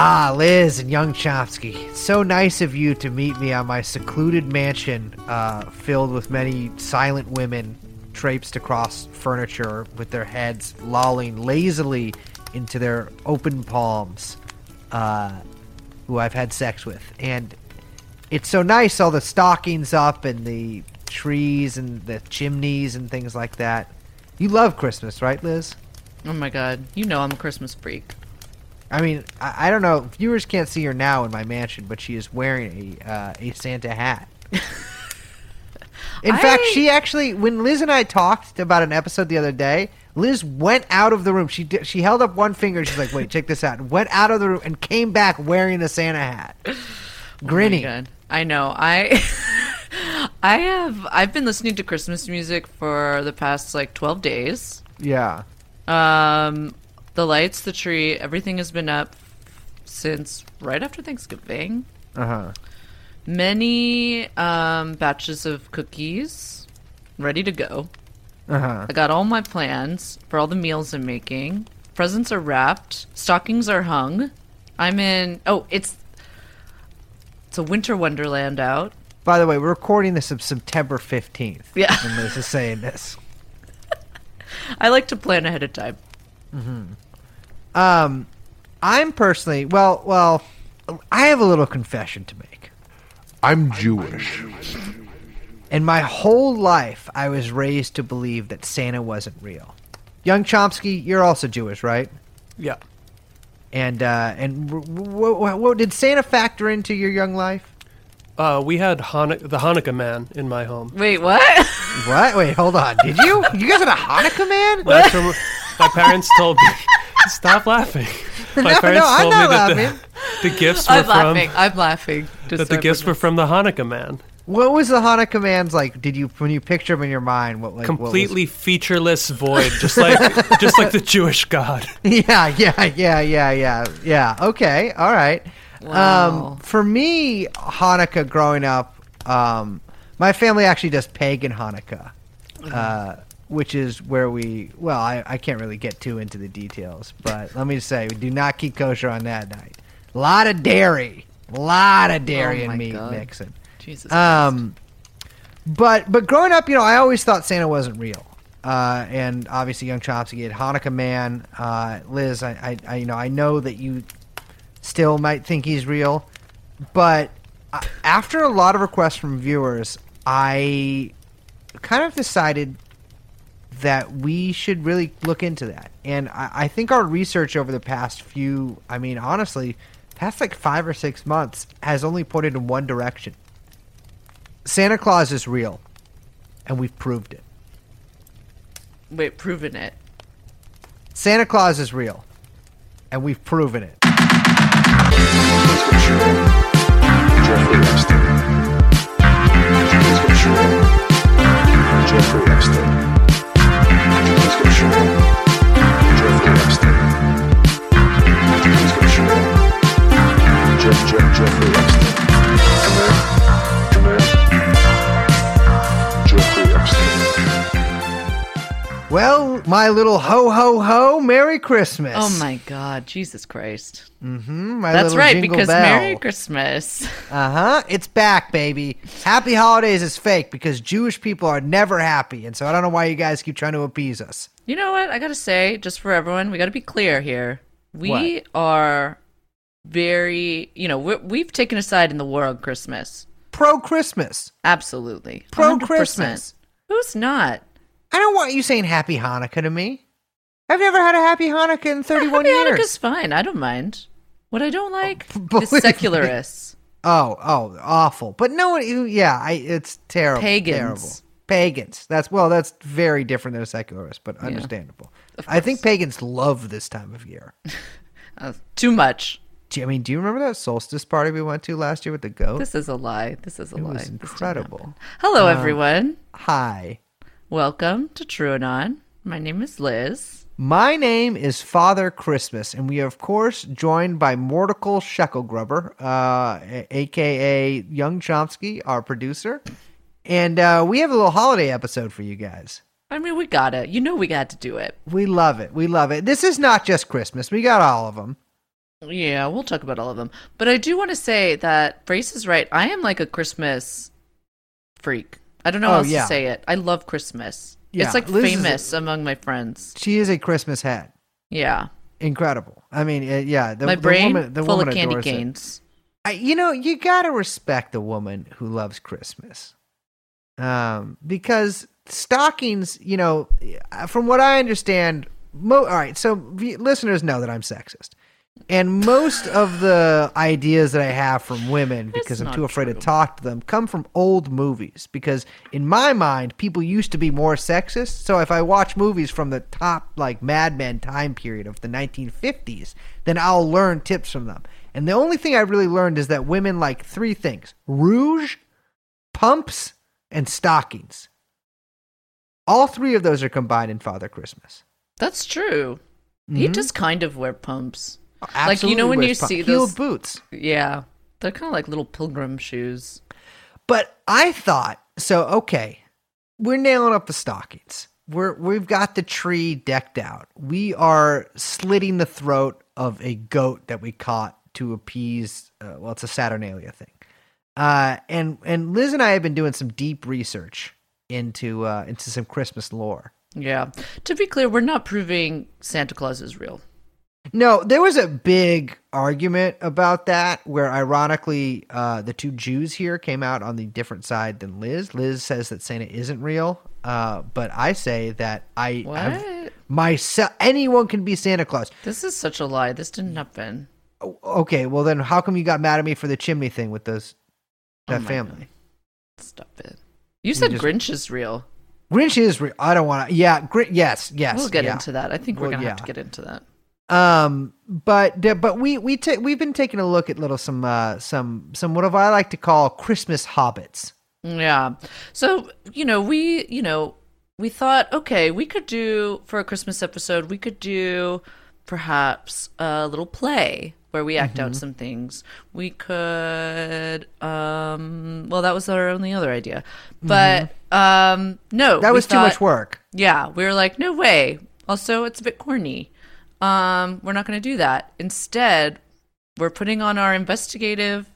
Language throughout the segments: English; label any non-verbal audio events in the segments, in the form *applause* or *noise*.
Ah, Liz and young Chomsky. So nice of you to meet me on my secluded mansion, uh, filled with many silent women traipsed across furniture with their heads lolling lazily into their open palms, uh, who I've had sex with. And it's so nice, all the stockings up and the trees and the chimneys and things like that. You love Christmas, right, Liz? Oh my god, you know I'm a Christmas freak. I mean, I, I don't know. Viewers can't see her now in my mansion, but she is wearing a uh, a Santa hat. in *laughs* fact, she actually, when Liz and I talked about an episode the other day, Liz went out of the room. She did, she held up one finger. She's like, "Wait, check this out." And went out of the room and came back wearing a Santa hat, grinning. *sighs* Oh. I know. I *laughs* I have I've been listening to Christmas music for the past like 12 days. yeah. Um the lights, the tree, everything has been up since right after Thanksgiving. Uh huh. Many um batches of cookies ready to go. Uh huh. I got all my plans for all the meals I'm making. Presents are wrapped. Stockings are hung. I'm in. Oh, it's it's a winter wonderland out. By the way, we're recording this on September fifteenth. Yeah. When Liz is saying this. *laughs* I like to plan ahead of time. Um, I'm personally well, well, I have a little confession to make. I'm Jewish. In my whole life, I was raised to believe that Santa wasn't real. Young Chomsky, you're also Jewish, right? Yeah. And uh, and what, what did Santa factor into your young life? Uh, we had Hanuk- the Hanukkah man in my home. Wait, what? What? Wait, hold on. Did you? You guys had a Hanukkah man? That's from, my parents told me. Stop laughing. *laughs* My No, parents no, I'm told not me laughing. that the, *laughs* the gifts were I'm from laughing. I'm laughing. Just that so the gifts were from the Hanukkah man. What was the Hanukkah man's like? Did you when you picture him in your mind? What like what was- Completely featureless void, just like *laughs* just like the Jewish God. Yeah, yeah, yeah, yeah, yeah, yeah. Okay, all right. Wow. Um, for me, Hanukkah growing up, um, my family actually does pagan Hanukkah, uh, which is where we. Well, I, I can't really get too into the details, but let me just say we do not keep kosher on that night. A lot of dairy, a lot of dairy Oh and meat God. mixing. Jesus. Um, but but growing up, you know, I always thought Santa wasn't real. Uh, and obviously, young Chomsky had Hanukkah Man. Uh, Liz, I, I, I, you know, I know that you still might think he's real, but after a lot of requests from viewers, I kind of decided that we should really look into that. And I, I think our research over the past few, I mean, honestly, past like five or six months has only pointed in one direction. Santa Claus is real, and we've proved it. Wait, proven it. Santa Claus is real, and we've proven it. Jeffrey Epstein. Jeffrey Epstein. Jeffrey Epstein. Well, my little ho ho ho, Merry Christmas. Oh my God, Jesus Christ! Mm, my That's right, because bell. Merry Christmas. *laughs* Uh huh. It's back, baby. Happy holidays is fake because Jewish people are never happy, and so I don't know why you guys keep trying to appease us. You know what? I gotta say, just for everyone, we gotta be clear here. We What? are very, you know, we've taken a side in the war on Christmas. Pro Christmas. Absolutely, Pro 100%. Christmas. Who's not? I don't want you saying Happy Hanukkah to me. I've never had a Happy Hanukkah in 31 Happy years. Hanukkah's fine. I don't mind. What I don't like *laughs* believe is secularists. Oh, oh, awful. But no one, yeah, I, it's terrible. Pagans. Terrible. Pagans. That's, well, that's very different than a secularist, but understandable. I think pagans love this time of year. *laughs* Uh, too much. Do you- I mean, do you remember that solstice party we went to last year with the goat? This is a lie. This is a It lie. was incredible. Hello, Uh, everyone. Hi. Welcome to TrueAnon. My name is Liz. My name is Father Christmas, and we are, of course, joined by Mortical Sheckelgrubber, uh, aka Young Chomsky, our producer. And uh, we have a little holiday episode for you guys. I mean, we got it. You know, we got to do it. We love it. We love it. This is not just Christmas. We got all of them. Yeah, we'll talk about all of them. But I do want to say that Brace is right. I am like a Christmas freak. I don't know Oh, how else yeah. to say it. I love Christmas. Yeah, It's like Liz is a- famous among my friends. She is a Christmas hat. Yeah. Incredible. I mean, uh, yeah. The, my the brain woman, the full woman of candy canes. I, you know, you gotta respect the woman who loves Christmas, um, because stockings. You know, from what I understand, mo- all right. So v- listeners know that I'm sexist, and most of the ideas that I have from women, because I'm too afraid to talk to them, come from old movies. Because in my mind, people used to be more sexist. So if I watch movies from the top, like Mad Men time period of the 1950s, then I'll learn tips from them. And the only thing I really learned is that women like three things rouge, pumps, and stockings. All three of those are combined in Father Christmas. That's true. He mm-hmm. does kind of wear pumps. Like, you know when you pump- see those- boots. Yeah. They're kind of like little pilgrim shoes. But I thought so. Okay, we're nailing up the stockings. We're we've got the tree decked out. We are slitting the throat of a goat that we caught to appease. Uh, well, it's a Saturnalia thing. Uh, and and Liz and I have been doing some deep research into uh, into some Christmas lore. Yeah. To be clear, we're not proving Santa Claus is real. No, there was a big argument about that where ironically uh, the two Jews here came out on the different side than Liz. Liz says that Santa isn't real, uh, but I say that I What? myself anyone can be Santa Claus. This is such a lie. This didn't happen. Okay, well then how come you got mad at me for the chimney thing with those that Oh family? Stop it. You said just- Grinch is real. Grinch is real. I don't want to. Yeah, Gr- yes, yes. we'll get yeah. into that. I think we're Well, gonna yeah. have to get into that. Um, but but we we ta- we've been taking a look at little some uh some some what I like to call Christmas hobbits. Yeah. So, you know, we, you know, we thought, okay, we could do for a Christmas episode, we could do perhaps a little play where we act Mm-hmm. out some things. We could um well, that was our only other idea. But um no. Mm-hmm. That was too much work. Yeah, we were like, no way. Also, it's a bit corny. Um, we're not going to do that. Instead, we're putting on our investigative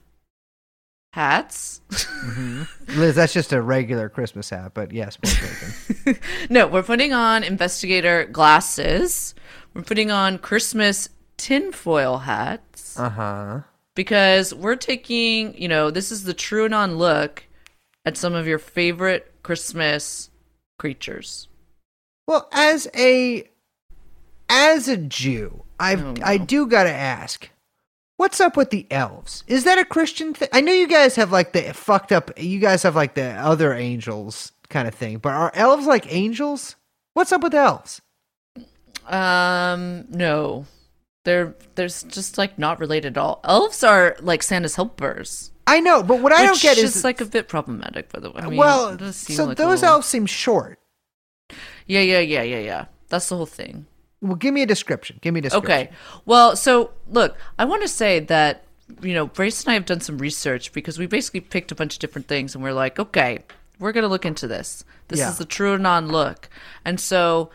hats. Liz, that's just a regular Christmas hat, but yes, *laughs* no, we're putting on investigator glasses. We're putting on Christmas tinfoil hats Uh huh. because we're taking, you know, this is the TrueAnon look at some of your favorite Christmas creatures. Well, as a as a Jew, I Oh, I do gotta ask, what's up with the elves? Is that a Christian thing? I know you guys have like the fucked up. You guys have like the other angels kind of thing, but are elves like angels? What's up with elves? Um, no. They're there's just like not related at all. Elves are like Santa's helpers. I know, but what I don't get is is like a bit problematic, by the way. I mean, well, it does seem so like those little- elves seem short. Yeah, yeah, yeah, yeah, yeah. That's the whole thing. Well, give me a description. Give me a description. Okay. Well, so look, I want to say that you know, Brace and I have done some research because we basically picked a bunch of different things, and we're like, okay, we're gonna look into this. This Yeah. is the TrueAnon look, and so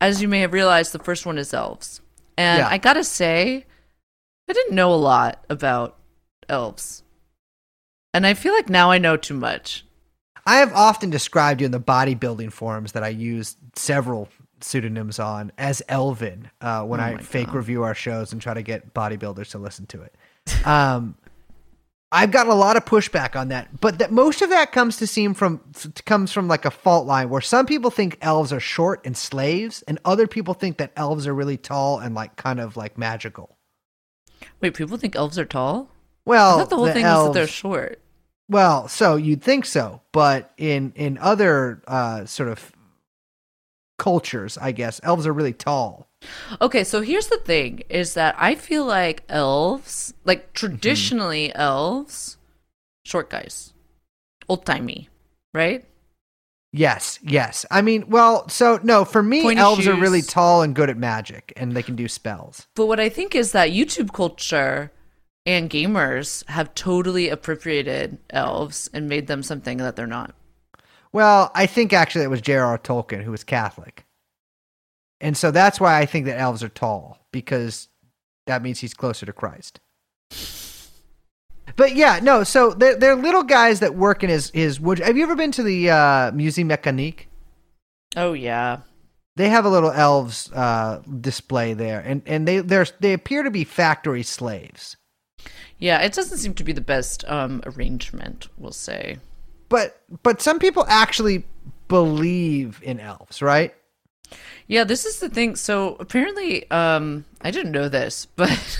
as you may have realized, the first one is elves, and Yeah. I gotta say, I didn't know a lot about elves, and I feel like now I know too much. I have often described you in the bodybuilding forums that I use several pseudonyms on as Elvin uh, when Oh I fake God. review our shows and try to get bodybuilders to listen to it. Um, *laughs* I've gotten a lot of pushback on that, but that most of that comes to seem from comes from like a fault line where some people think elves are short and slaves, and other people think that elves are really tall and like kind of like magical. Wait, people think elves are tall? Well, I thought the whole thing was that they're short. Well, so you'd think so, but in in other uh, sort of cultures, I guess elves are really tall. Okay, so here's the thing is that I feel like elves, like Mm-hmm. traditionally elves, short guys. Old timey, right? Yes, yes. I mean, well, so no, for me, Pointy elves are really tall and good at magic, and they can do spells. But what I think is that YouTube culture and gamers have totally appropriated elves and made them something that they're not. Well, I think actually it was J.R.R. Tolkien who was Catholic, and so that's why I think that elves are tall because that means he's closer to Christ. But yeah, no. So they're, they're little guys that work in his his wood. Have you ever been to the uh, Musée Mécanique? Oh yeah. They have a little elves uh, display there, and and they they're they appear to be factory slaves. Yeah, it doesn't seem to be the best um, arrangement, we'll say. But but some people actually believe in elves, right? Yeah, this is the thing. So apparently, um, I didn't know this, *laughs* but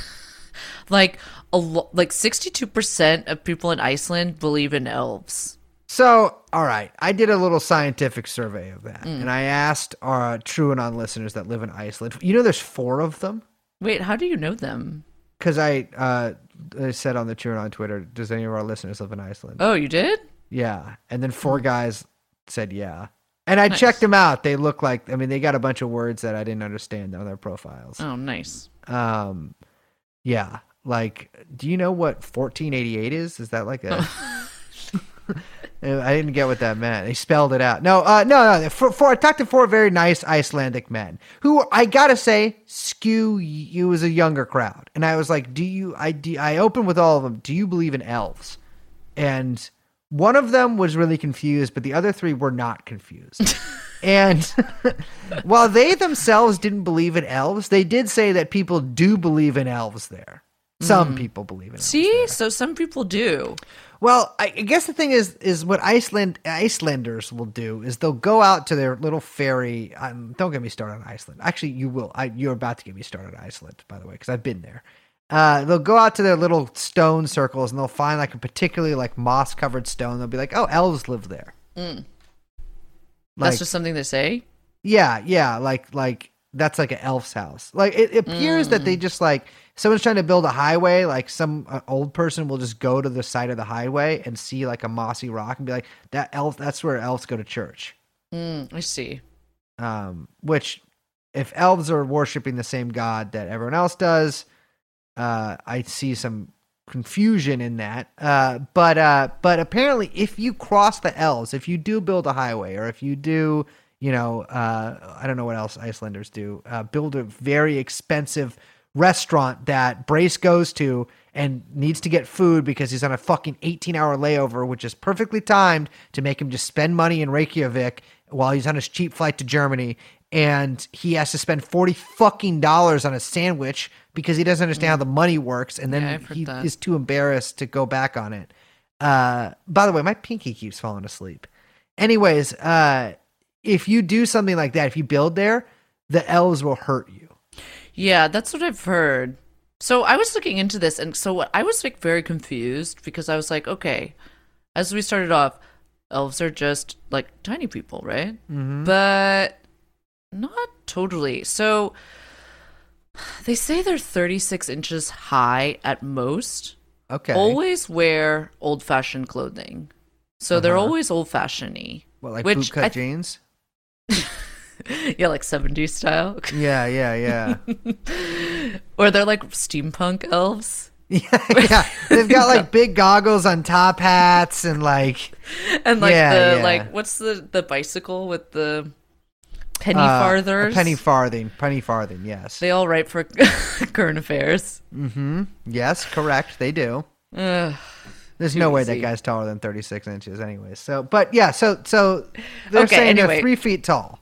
like a lo- like sixty two percent of people in Iceland believe in elves. So, all right, I did a little scientific survey of that, and I asked our TrueAnon listeners that live in Iceland. You know, there's four of them Wait, how do you know them? because I uh, I said on the TrueAnon Twitter, does any of our listeners live in Iceland? Oh, you did? Yeah, and then four guys said yeah, and I checked them out. They look like I mean, they got a bunch of words that I didn't understand on their profiles. Oh, nice. Um, yeah, like, do you know what 1488 is? Is that like a? *laughs* I didn't get what that meant. They spelled it out. No, uh, no, no. For, for I talked to four very nice Icelandic men who I gotta say skew. You was a younger crowd, and I was like, "Do you?" I do, I opened with all of them. Do you believe in elves? And one of them was really confused, but the other three were not confused. *laughs* and *laughs* while they themselves didn't believe in elves, they did say that people do believe in elves there. Some people believe in elves. See, so some people do. Well, I I guess the thing is, is what Iceland Icelanders will do is they'll go out to their little ferry. Um, don't get me started on Iceland. Actually, you will. I, you're about to get me started on Iceland, by the way, because I've been there. Uh, they'll go out to their little stone circles and they'll find like a particularly like moss covered stone. They'll be like, "Oh, elves live there." That's Like, just something they say. yeah, yeah, like like that's like an elf's house. Like it appears that they just like someone's trying to build a highway. Like some uh, old person will just go to the side of the highway and see like a mossy rock and be like, "That elf. That's where elves go to church." Mm, I see. Um, which, if elves are worshiping the same god that everyone else does, uh, I see some confusion in that. Uh, but uh, but apparently, if you cross the L's, if you do build a highway, or if you do, you know, uh, I don't know what else Icelanders do, uh, build a very expensive restaurant that Brace goes to and needs to get food because he's on a fucking 18 hour layover, which is perfectly timed to make him just spend money in Reykjavik while he's on his cheap flight to Germany. And he has to spend 40 fucking dollars on a sandwich because he doesn't understand how the money works. And then Yeah, he that. is too embarrassed to go back on it. Uh, by the way, my pinky keeps falling asleep. Anyways, uh, if you do something like that, if you build there, the elves will hurt you. Yeah, that's what I've heard. So I was looking into this, and so I was like very confused because I was like, okay, as we started off, elves are just like tiny people, right? Mm-hmm. But not totally. So *sighs* they say they're 36 inches high at most. Okay. Always wear old fashioned clothing. So they're Uh-huh. always old fashioned y. What, like which bootcut I- jeans? *laughs* Yeah, like 70s style. Yeah, yeah, yeah. *laughs* or they're like steampunk elves. yeah, *laughs* yeah. They've got like big goggles on top hats and like And like Yeah, the yeah. like what's the the bicycle with the penny uh, farthers? penny farthing, penny farthing. Yes, They all write for *laughs* current affairs. Mm-hmm. yes, correct. They do. Ugh. There's no way that guy's taller than 36 inches, anyways. So, but yeah, so so they're Okay, saying they're three feet tall.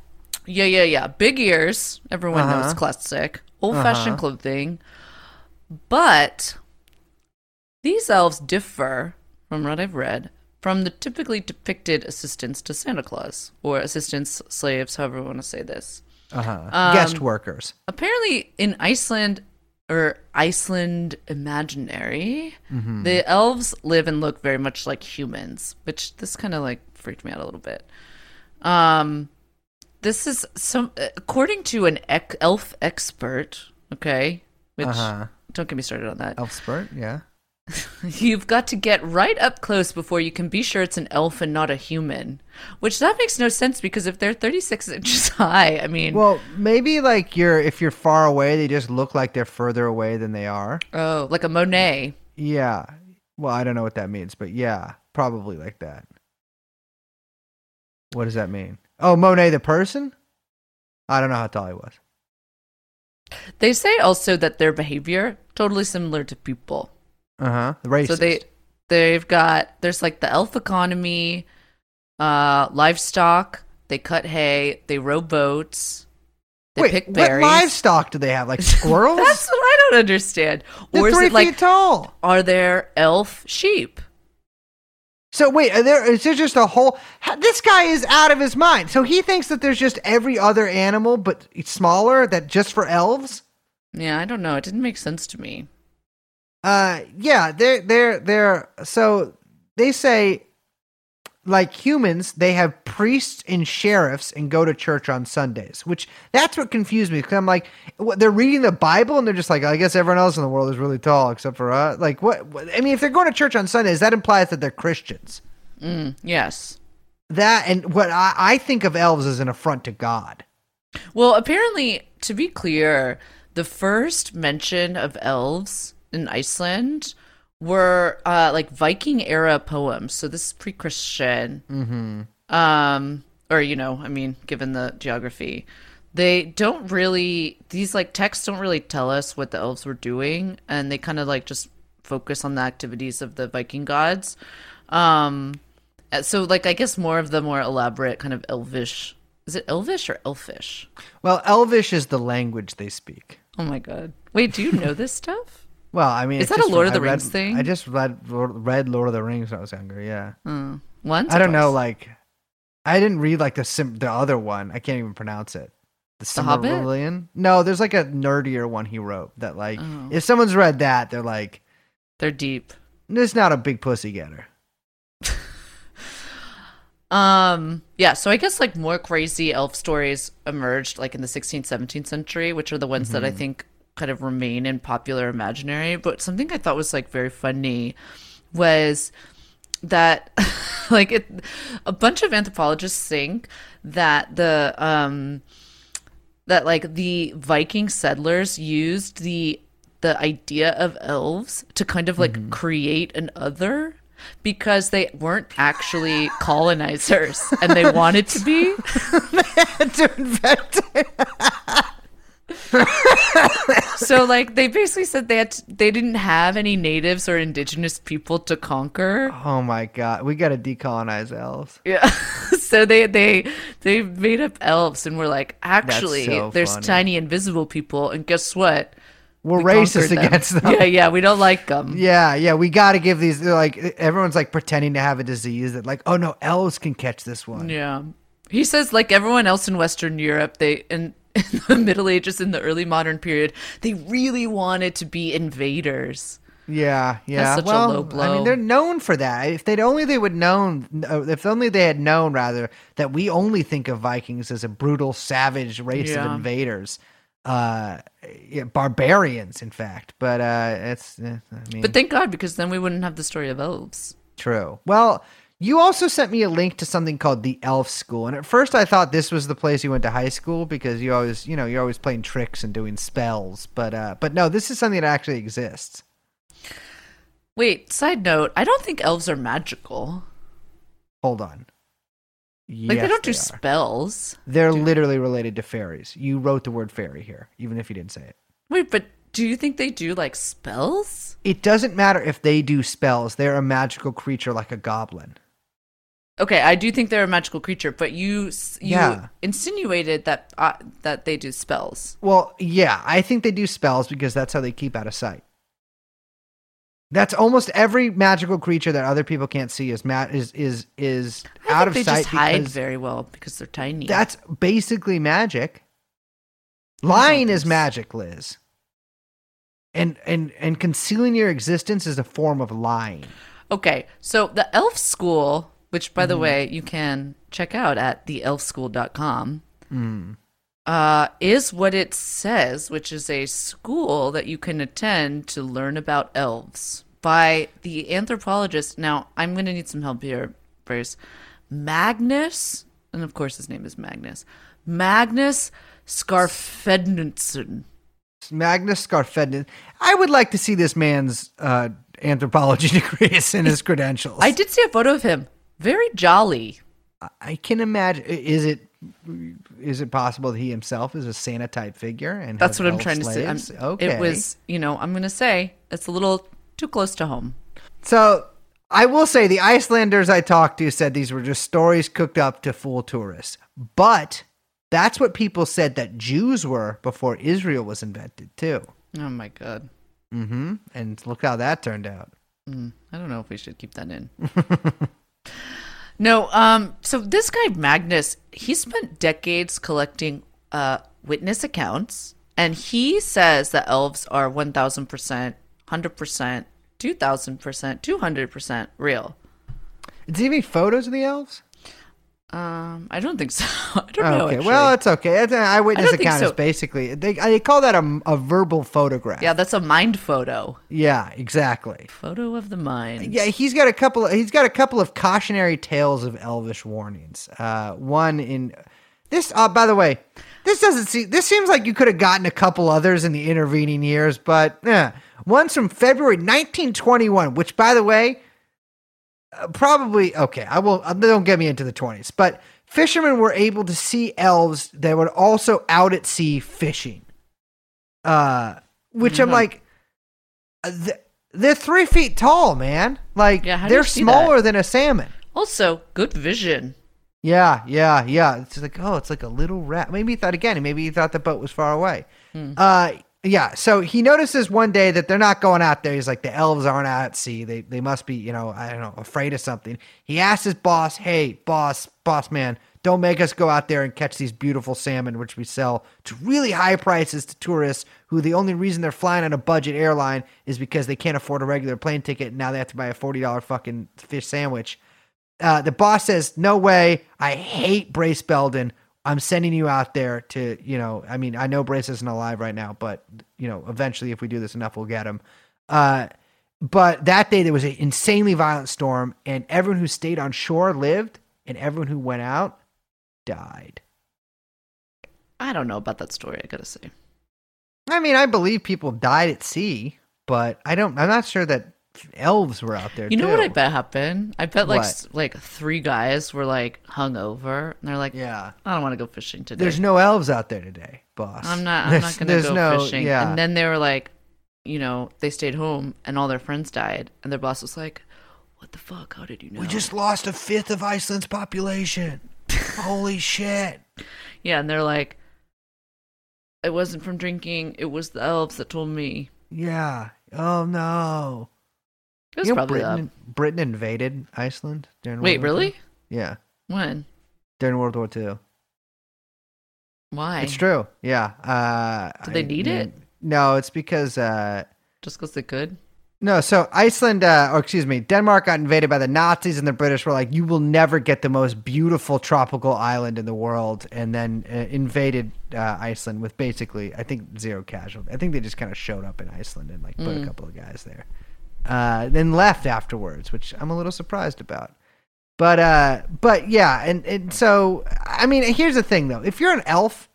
Yeah, yeah, yeah. Big ears. Everyone Uh-huh. knows classic. Old fashioned Uh-huh. clothing. But these elves differ, from what I've read, from the typically depicted assistants to Santa Claus, or assistants, slaves, however you want to say this. Uh huh. Um, Guest workers. Apparently, in Iceland or Iceland imaginary, the elves live and look very much like humans, which this kind of like freaked me out a little bit. Um, this is some according to an ec- elf expert. Okay, which Uh-huh. don't get me started on that. Elf spurt. Yeah. *laughs* You've got to get right up close before you can be sure it's an elf and not a human. Which that makes no sense because if they're 36 *laughs* inches high, I mean, Well, maybe like you're if you're far away, they just look like they're further away than they are. oh, like a Monet. Yeah. Well, I don't know what that means, but yeah, probably like that. What does that mean? Oh, Monet the person? I don't know how tall he was. They say also that their behavior totally similar to people. Uh huh. Racist. So they they've got there's like the elf economy, uh, livestock. They cut hay. They row boats. They Wait, pick what livestock do they have? Like *laughs* squirrels? That's what I don't understand. They're or is three it like tall. are there elf sheep? So wait, are there is there just a whole? This guy is out of his mind. So he thinks that there's just every other animal, but it's smaller. That just for elves. Yeah, I don't know. It didn't make sense to me. Uh, yeah, they're they're they're so they say like humans, they have priests and sheriffs and go to church on Sundays, which that's what confused me because I'm like, what, they're reading the Bible and they're just like, I guess everyone else in the world is really tall except for us. Like, what? what I mean, if they're going to church on Sundays, that implies that they're Christians. Mm, yes. That and what I, I think of elves as an affront to God. Well, apparently, to be clear, the first mention of elves in Iceland were uh, like Viking era poems. So this is pre-Christian. Mm-hmm. Um, or you know, I mean, given the geography, they don't really these like texts don't really tell us what the elves were doing, and they kind of like just focus on the activities of the Viking gods. Um, uh, so like I guess more of the more elaborate kind of elvish. Is it elvish or elfish? Well, Elvish is the language they speak. Oh my god! Wait, do you know this stuff? Well, I mean, Is that a Lord of the I Rings thing? I just read read Lord of the Rings when I was younger. Yeah, Once? I don't know. Like, I didn't read like the sim- the other one. I can't even pronounce it. The, The? Silmarillion? No, there's like a nerdier one he wrote that like Oh. if someone's read that, they're like, they're deep. It's not a big pussy getter. *laughs* Um, yeah, so I guess like more crazy elf stories emerged like in the 16th, 17th century, which are the ones that I think kind of remain in popular imaginary. But something I thought was like very funny was that *laughs* like it, a bunch of anthropologists think that the um that like the Viking settlers used the the idea of elves to kind of like create an other because they weren't actually colonizers and they wanted to be. *laughs* to invent it. *laughs* *laughs* So like they basically said they had to, they didn't have any natives or indigenous people to conquer. Oh my god, we gotta decolonize elves. Yeah. *laughs* so they they they made up elves and were like actually so there's funny. tiny invisible people and guess what? We're We racist them. against them. Yeah, yeah, we don't like them. Yeah, yeah, we got to give these like everyone's like pretending to have a disease that like oh no elves can catch this one. Yeah. He says, like everyone else in Western Europe, they in, *laughs* in the Middle Ages, in the early modern period, they really wanted to be invaders. Yeah, yeah. a well, I mean, they're known for that. If they'd only they would known, uh, if only they had known rather that we only think of Vikings as a brutal, savage race of invaders, uh, yeah, barbarians, in fact. But uh, it's, eh, I mean, But thank God, because then we wouldn't have the story of elves. True. Well, you also sent me a link to something called the Elf School, and at first I thought this was the place you went to high school because you always, you know, you're always playing tricks and doing spells. But uh, but no, this is something that actually exists. Wait, side note, I don't think elves are magical. Hold on. Like Yes, they don't do spells. They're literally related to fairies. You wrote the word fairy here, even if you didn't say it. Wait, but do you think they do like spells? It doesn't matter if they do spells. They're a magical creature like a goblin. Okay, I do think they're a magical creature, but you you Yeah. insinuated that uh, that they do spells. Well, yeah, I think they do spells because that's how they keep out of sight. That's almost every magical creature that other people can't see is ma- is is is I out of they sight just hide very well because they're tiny. that's basically magic. Lying is magic, Liz. And and and concealing your existence is a form of lying. Okay, so the elf school, which by the Mm-hmm. way you can check out at theelfschool.com, Mm. uh, is what it says, which is a school that you can attend to learn about elves by the anthropologist. Now, I'm going to need some help here, Bruce. Magnus, and of course his name is Magnus, Magnus Skarfednson. Magnus Scarfedin. I would like to see this man's uh, anthropology *laughs* degrees and his credentials. I did see a photo of him. Very jolly. I can imagine. Is it is it possible that he himself is a Santa type figure? And That's what I'm trying to say. I'm. Okay. It was, you know, I'm going to say it's a little too close to home. So I will say the Icelanders I talked to said these were just stories cooked up to fool tourists. But that's what people said that Jews were before Israel was invented too. Oh my god. Mm-hmm. And look how that turned out. Mm, I don't know if we should keep that in. *laughs* no, um, so this guy Magnus, he spent decades collecting uh witness accounts, and he says that elves are one thousand percent, hundred percent, two thousand percent, two hundred percent real. Did he have any photos of the elves? Um, I don't think so. *laughs* I don't know. okay, actually. well, it's okay. It's an eyewitness account is basically they, they call that a, a verbal photograph. yeah, that's a mind photo. yeah, exactly. Photo of the mind. Yeah, he's got a couple. Of, he's got a couple of cautionary tales of elvish warnings. Uh, one in this. Uh, by the way, this doesn't seem. This seems like you could have gotten a couple others in the intervening years, but yeah, one's from February 1921. Which, by the way, uh, probably okay. I will. Uh, don't get me into the 20s, but fishermen were able to see elves that were also out at sea fishing. Uh, which I'm Mhm. like. uh, th- they're three feet tall, man. Like Yeah, they're smaller than a salmon. Also, good vision. Yeah, yeah, yeah. It's like oh, it's like a little rat. Maybe he thought again. Maybe he thought the boat was far away. Uh, yeah. So he notices one day that they're not going out there. He's like the elves aren't out at sea. They they must be you know I don't know afraid of something. He asks his boss, "Hey, boss, boss man, don't make us go out there and catch these beautiful salmon, which we sell to really high prices to tourists who the only reason they're flying on a budget airline is because they can't afford a regular plane ticket and now they have to buy a forty dollar fucking fish sandwich." uh, the boss says, "No way! I hate Brace Belden. I'm sending you out there to, you know, I mean, I know Brace isn't alive right now, but you know, eventually, if we do this enough, we'll get him." Uh, but that day there was an insanely violent storm, and everyone who stayed on shore lived, and everyone who went out died. I don't know about that story. I gotta say. I mean, I believe people died at sea, but I don't. I'm not sure that elves were out there. You know what I bet happened? I bet like s- like three guys were like hungover, and they're like, Yeah. I don't want to go fishing today. There's no elves out there today, boss. I'm not. I'm There's- not gonna go no- fishing. Yeah. And then they were like, you know, they stayed home, and all their friends died, and their boss was like, "What the fuck? How did you know?" We just lost a fifth of Iceland's population. *laughs* Holy shit. yeah, and they're like, it wasn't from drinking. It was the elves that told me. Yeah. Oh no. It was You know probably. Britain, Britain invaded Iceland during Wait, World War II. Wait, really? Yeah. When? During World War II. Why? It's true. Yeah. Uh, Did they need mean, it? No, it's because uh, Just because they could. no. So Iceland, uh, or excuse me, Denmark got invaded by the Nazis, and the British were like, "You will never get the most beautiful tropical island in the world," and then uh, invaded uh, Iceland with basically, I think, zero casualty. I think they just kind of showed up in Iceland and like put a Mm. couple of guys there, uh, then left afterwards, which I'm a little surprised about. But uh, but yeah, and, and so I mean, here's the thing though: if you're an elf,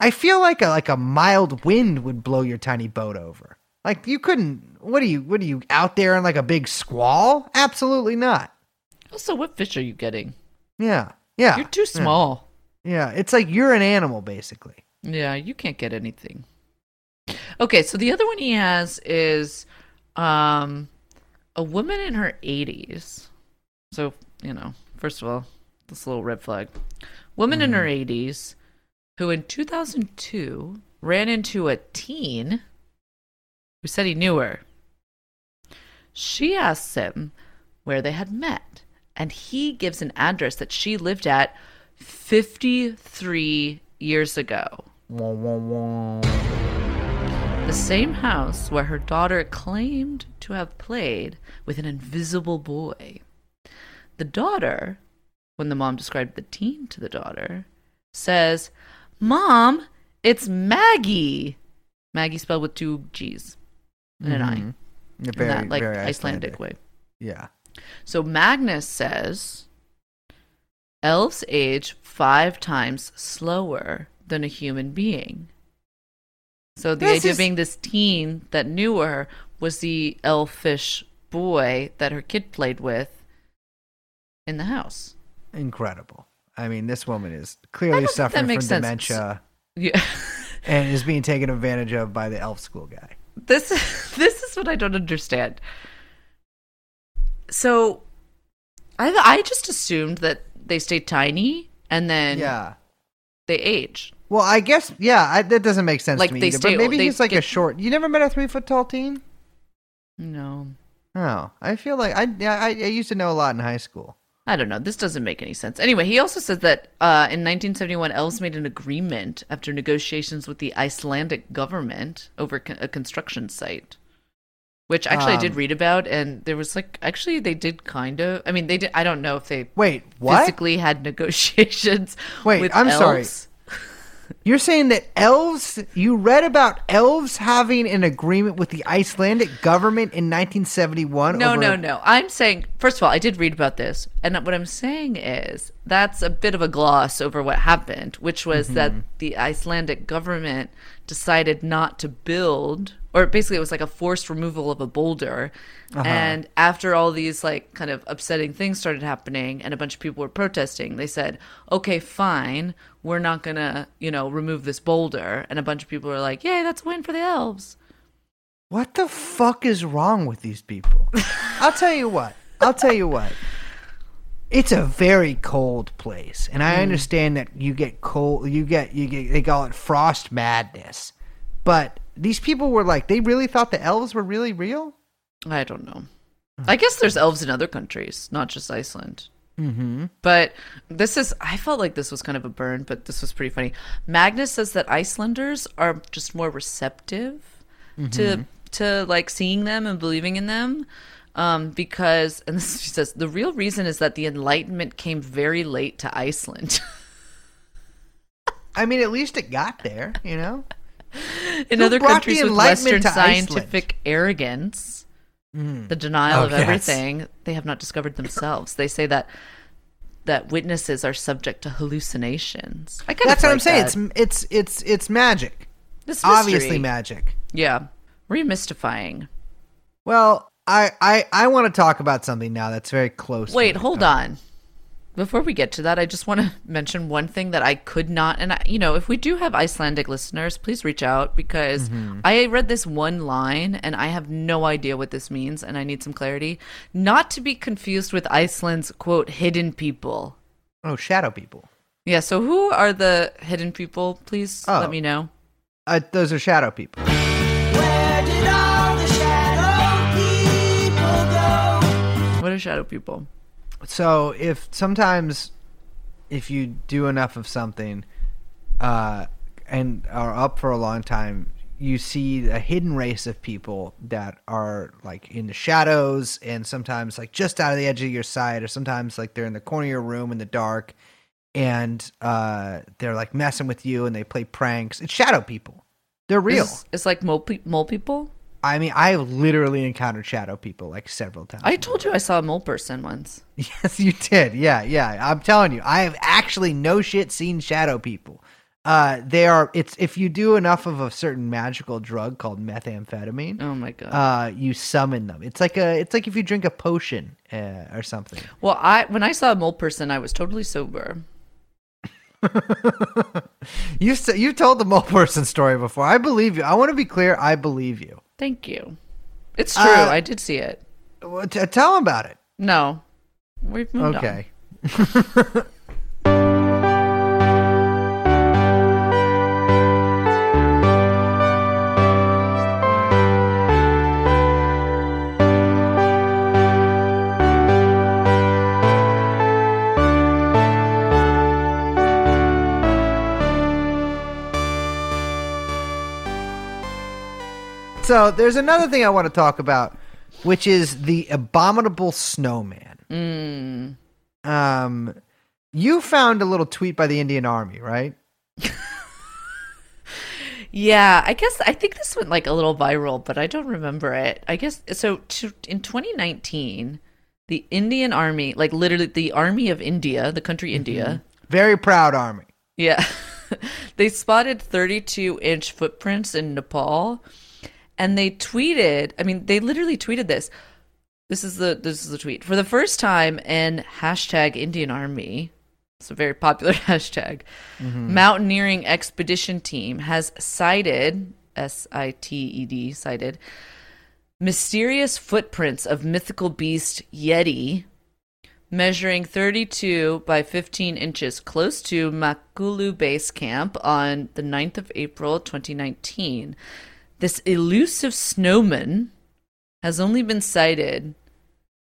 I feel like a like a mild wind would blow your tiny boat over. Like you couldn't. What are you? What are you out there in like a big squall? Absolutely not. Also, what fish are you getting? Yeah, yeah. You're too small. Yeah, it's like you're an animal basically. Yeah, you can't get anything. Okay, so the other one he has is um a woman in her 80s. So, you know, first of all, this little red flag. Woman in her 80s who in 2002 ran into a teen who said he knew her. She asks him where they had met, and he gives an address that she lived at 53 years ago. Wah, wah, wah. The same house where her daughter claimed to have played with an invisible boy. The daughter, when the mom described the teen to the daughter, says, Mom, it's Maggie. Maggie spelled with two G's and an I. Mhm. In Very, that like very Icelandic way. Yeah. So Magnus says elves age five times slower than a human being. So the This idea is- being this teen that knew her was the elfish boy that her kid played with in the house. Incredible. I mean, this woman is clearly suffering from sense. dementia Yeah. *laughs* and is being taken advantage of by the elf school guy. this *laughs* this is what I don't understand. So, I I just assumed that they stay tiny and then Yeah. they age. Well, I guess yeah, I, that doesn't make sense Like, to me they either. stay- but maybe he's like a short. You never met a three foot tall teen? No, Oh, I feel like I, yeah, I I used to know a lot in high school. I don't know. This doesn't make any sense. Anyway, he also says that uh, in 1971, elves made an agreement after negotiations with the Icelandic government over con- a construction site, which actually I did Um, read about, and there was like actually they did kind of. I mean, they did. I don't know if they Wait, what? physically had *laughs* negotiations. Wait, I'm sorry. You're saying that elves? You read about elves having an agreement with the Icelandic government in 1971? No, over- no, no. I'm saying, first of all, I did read about this. And what I'm saying is that's a bit of a gloss over what happened, which was that Mm-hmm. the Icelandic government decided not to build, or basically it was like a forced removal of a boulder. Uh-huh. And after all these like kind of upsetting things started happening and a bunch of people were protesting, they said, okay, fine, we're not going to, you know, remove this boulder. And a bunch of people were like, yay, that's a win for the elves. What the fuck is wrong with these people? *laughs* I'll tell you what. I'll tell you what. It's a very cold place, and Mm. I understand that you get cold. You get you get they call it frost madness, but these people were like they really thought the elves were really real. I don't know. I guess there's elves in other countries, not just Iceland. Mm-hmm. But this is, I felt like this was kind of a burn, but this was pretty funny. Magnus says that Icelanders are just more receptive to to like seeing them and believing in them. Um, because, and *laughs* this, she says, the real reason is that the Enlightenment came very late to Iceland. *laughs* I mean, at least it got there, you know. *laughs* in Who other countries with Western to Iceland? scientific arrogance, hmm. the denial Oh, of yes. everything, they have not discovered themselves. They say that that witnesses are subject to hallucinations. I kind That's of what I'm saying. that. It's it's it's it's magic. This Obviously, magic. Yeah, remystifying. Well, I I I want to talk about something now that's very close. Wait, me. hold on. Before we get to that, I just want to *laughs* mention one thing that I could not, and I, you know, if we do have Icelandic listeners, please reach out because Mm-hmm. I read this one line and I have no idea what this means, and I need some clarity. Not to be confused with Iceland's quote hidden people. Oh, shadow people. Yeah, so who are the hidden people? Please Oh. let me know. Uh, those are shadow people. Where did all the shadow people? What are shadow people? So if sometimes if you do enough of something uh, and are up for a long time, you see a hidden race of people that are like in the shadows and sometimes like just out of the edge of your sight, or sometimes like they're in the corner of your room in the dark and uh, they're like messing with you and they play pranks. It's shadow people. They're real. It's, it's like mole, pe- mole people. I mean, I have literally encountered shadow people like several times. I told you I saw a mole person once. *laughs* Yes, you did. Yeah, yeah. I'm telling you, I have actually no shit seen shadow people. Uh, they are. It's if you do enough of a certain magical drug called methamphetamine, Oh my god. uh, you summon them. It's like a. It's like if you drink a potion uh, or something. Well, I when I saw a mole person, I was totally sober. *laughs* You you told the mole person story before. I believe you. I want to be clear. I believe you. Thank you. It's true. Uh, I did see it. Well, t- tell them about it. No, we've moved on. Okay. *laughs* So there's another thing I want to talk about, which is the abominable snowman. Um, you found a little tweet by the Indian Army, right? Yeah, I guess I think this went like a little viral, but I don't remember it. I guess so. To, in 2019, the Indian Army, like literally the Army of India, the country India, Very proud army. Yeah. *laughs* they spotted 32 inch footprints in Nepal and they tweeted, I mean, they literally tweeted this. This is the this is the tweet. For the first time in hashtag Indian Army, It's a very popular *laughs* hashtag. Mm-hmm. Mountaineering expedition team has sighted S I T E D sighted mysterious footprints of mythical beast Yeti measuring 32 by 15 inches close to Makalu Base Camp on the 9th of April 2019. This elusive snowman has only been sighted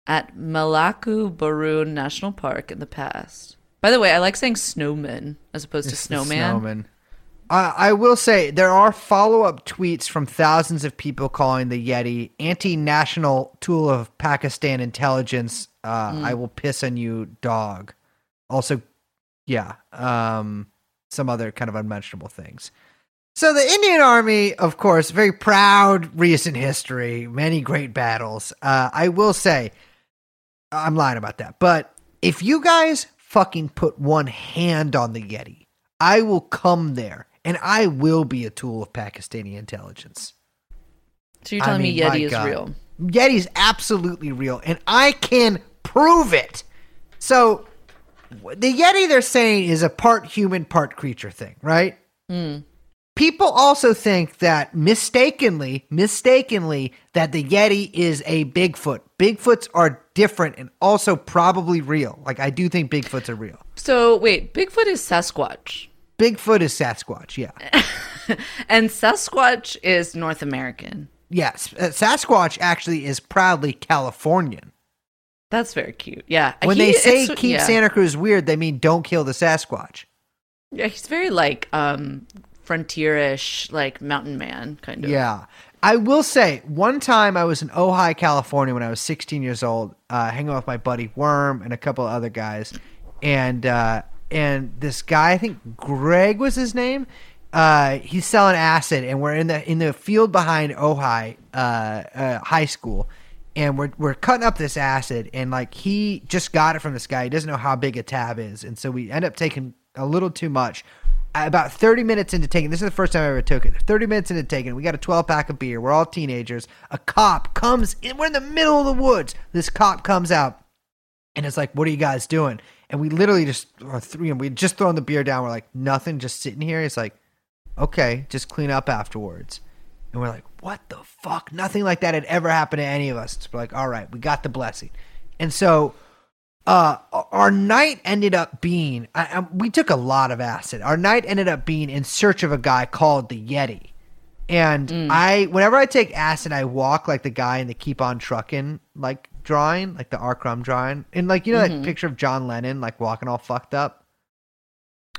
at Makalu Barun National Park in the past. By the way, I like saying snowman as opposed to It's the snowman. snowman. I I will say there are follow up tweets from thousands of people calling the Yeti anti national tool of Pakistan intelligence. Uh, I will piss on you, dog. Also, yeah, um, some other kind of unmentionable things. So the Indian Army, of course, very proud recent history, many great battles. Uh, I will say, I'm lying about that, but if you guys fucking put one hand on the Yeti, I will come there and I will be a tool of Pakistani intelligence. So you're I telling mean, me Yeti is God. real? Yeti's absolutely real, and I can prove it. So, the Yeti they're saying is a part human, part creature thing, right? People also think that mistakenly, mistakenly, that the Yeti is a Bigfoot. Bigfoots are different and also probably real. Like, I do think Bigfoots are real. So wait, Bigfoot is Sasquatch. Bigfoot is Sasquatch, yeah. *laughs* And Sasquatch is North American. Yes, uh, Sasquatch actually is proudly Californian. That's very cute. Yeah. When He- they say keep yeah. Santa Cruz weird, they mean don't kill the Sasquatch. Yeah, he's very like um frontierish, like mountain man kind of. Yeah. I will say, one time I was in Ojai, California when I was 16 years old, uh, hanging with my buddy Worm and a couple of other guys. And uh, and this guy, I think Greg was his name, uh, he's selling acid, and we're in the in the field behind Ojai uh, uh, High School. And we're, we're cutting up this acid, and like he just got it from this guy. He doesn't know how big a tab is. And so we end up taking a little too much about 30 minutes into taking this is the first time I ever took it. 30 minutes into taking it, we got a 12 pack of beer. We're all teenagers. A cop comes in. We're in the middle of the woods. This cop comes out and it's like, "What are you guys doing?" And we literally just or three and we just thrown the beer down. We're like, "Nothing, just sitting here." He's like, "Okay, just clean up afterwards." And we're like, "What the fuck?" Nothing like that had ever happened to any of us. It's like, "All right, we got the blessing." And so uh our night ended up being I, I, we took a lot of acid our night ended up being in search of a guy called the yeti and i whenever i take acid i walk like the guy in the keep on trucking like drawing like the R. Crumb drawing and like you know that picture of john lennon like walking all fucked up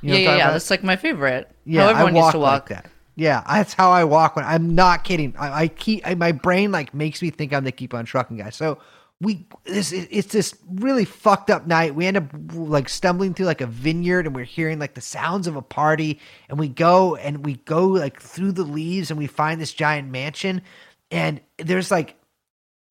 You know yeah, yeah, yeah. That's like my favorite. Yeah, How everyone I walk used to walk. like that. Yeah, that's how I walk when I'm not kidding. I, I keep I, my brain like makes me think I'm the keep on trucking guy. So we this it's this really fucked up night. We end up like stumbling through like a vineyard and we're hearing like the sounds of a party and we go and we go like through the leaves and we find this giant mansion and there's like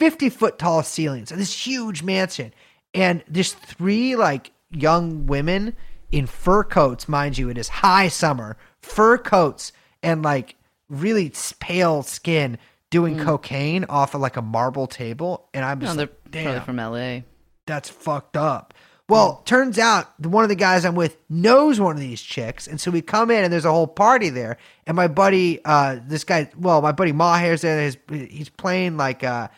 50 foot tall ceilings and this huge mansion and there's three like young women in fur coats mind you it is high summer fur coats and like really pale skin doing cocaine off of like a marble table and i'm No, just they're like, damn from LA. that's fucked up. Well, turns out one of the guys I'm with knows one of these chicks, and so we come in and there's a whole party there. And my buddy, uh, this guy, well, my buddy Maher's there. He's, he's playing like uh,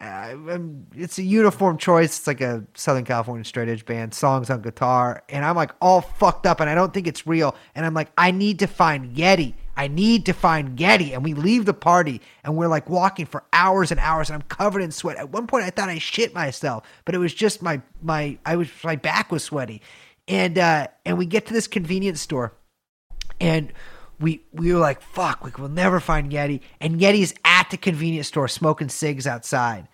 uh, um, it's a uniform choice. It's like a Southern California straight edge band, songs on guitar, and I'm like all fucked up, and I don't think it's real. And I'm like, I need to find Yeti. I need to find Yeti. And we leave the party and we're like walking for hours and hours and I'm covered in sweat. At one point I thought I shit myself, but it was just my my I was my back was sweaty. And uh and we get to this convenience store and we we were like, fuck, we will never find Yeti. And Yeti's at the convenience store smoking cigs outside.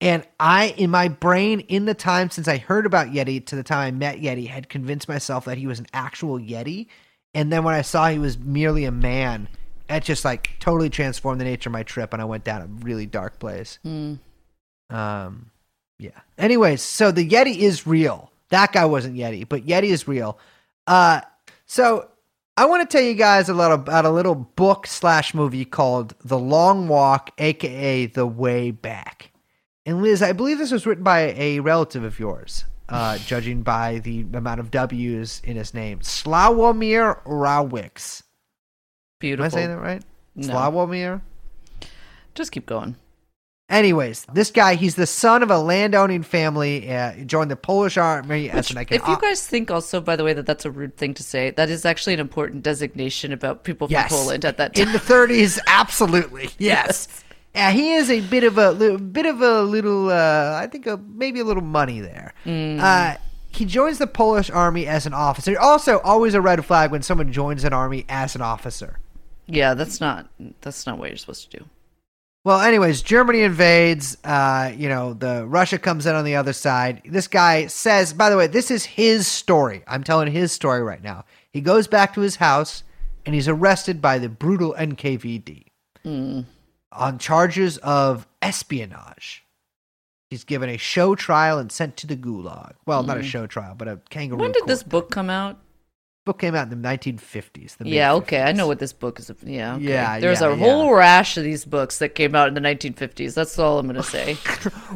And I, in my brain, in the time since I heard about Yeti to the time I met Yeti, had convinced myself that he was an actual Yeti. And then when I saw he was merely a man, it just like totally transformed the nature of my trip, and I went down a really dark place. Um, yeah. Anyways, so the Yeti is real. That guy wasn't Yeti, but Yeti is real. Uh, so I want to tell you guys a little about a little book slash movie called The Long Walk, aka The Way Back. And Liz, I believe this was written by a relative of yours. Uh, judging by the amount of W's in his name. Slawomir Rawicz. Am Beautiful. I saying that right? No. Slawomir? Just keep going. Anyways, this guy, he's the son of a landowning family. Uh, joined the Polish army as an If you guys think also, by the way, that that's a rude thing to say, that is actually an important designation about people from Yes. Poland at that time. in the 30s, absolutely. *laughs* Yes. Yeah, he is a bit of a li- bit of a little, uh, I think, a, maybe a little money there. Mm. Uh, he joins the Polish army as an officer. Also, always a red flag when someone joins an army as an officer. yeah, that's not that's not what you're supposed to do. Well, anyways, Germany invades. Uh, you know, the Russia comes in on the other side. This guy says, by the way, this is his story. I'm telling his story right now. He goes back to his house and he's arrested by the brutal NKVD on charges of espionage. He's given a show trial and sent to the gulag. Well, not a hmm. show trial, but a kangaroo. When did this book come out? book came out in the 1950s? The Yeah, okay, I know what this book is. Yeah, okay. Yeah, There's yeah, a whole rash of these books that came out in the 1950s. That's all I'm gonna say. *laughs*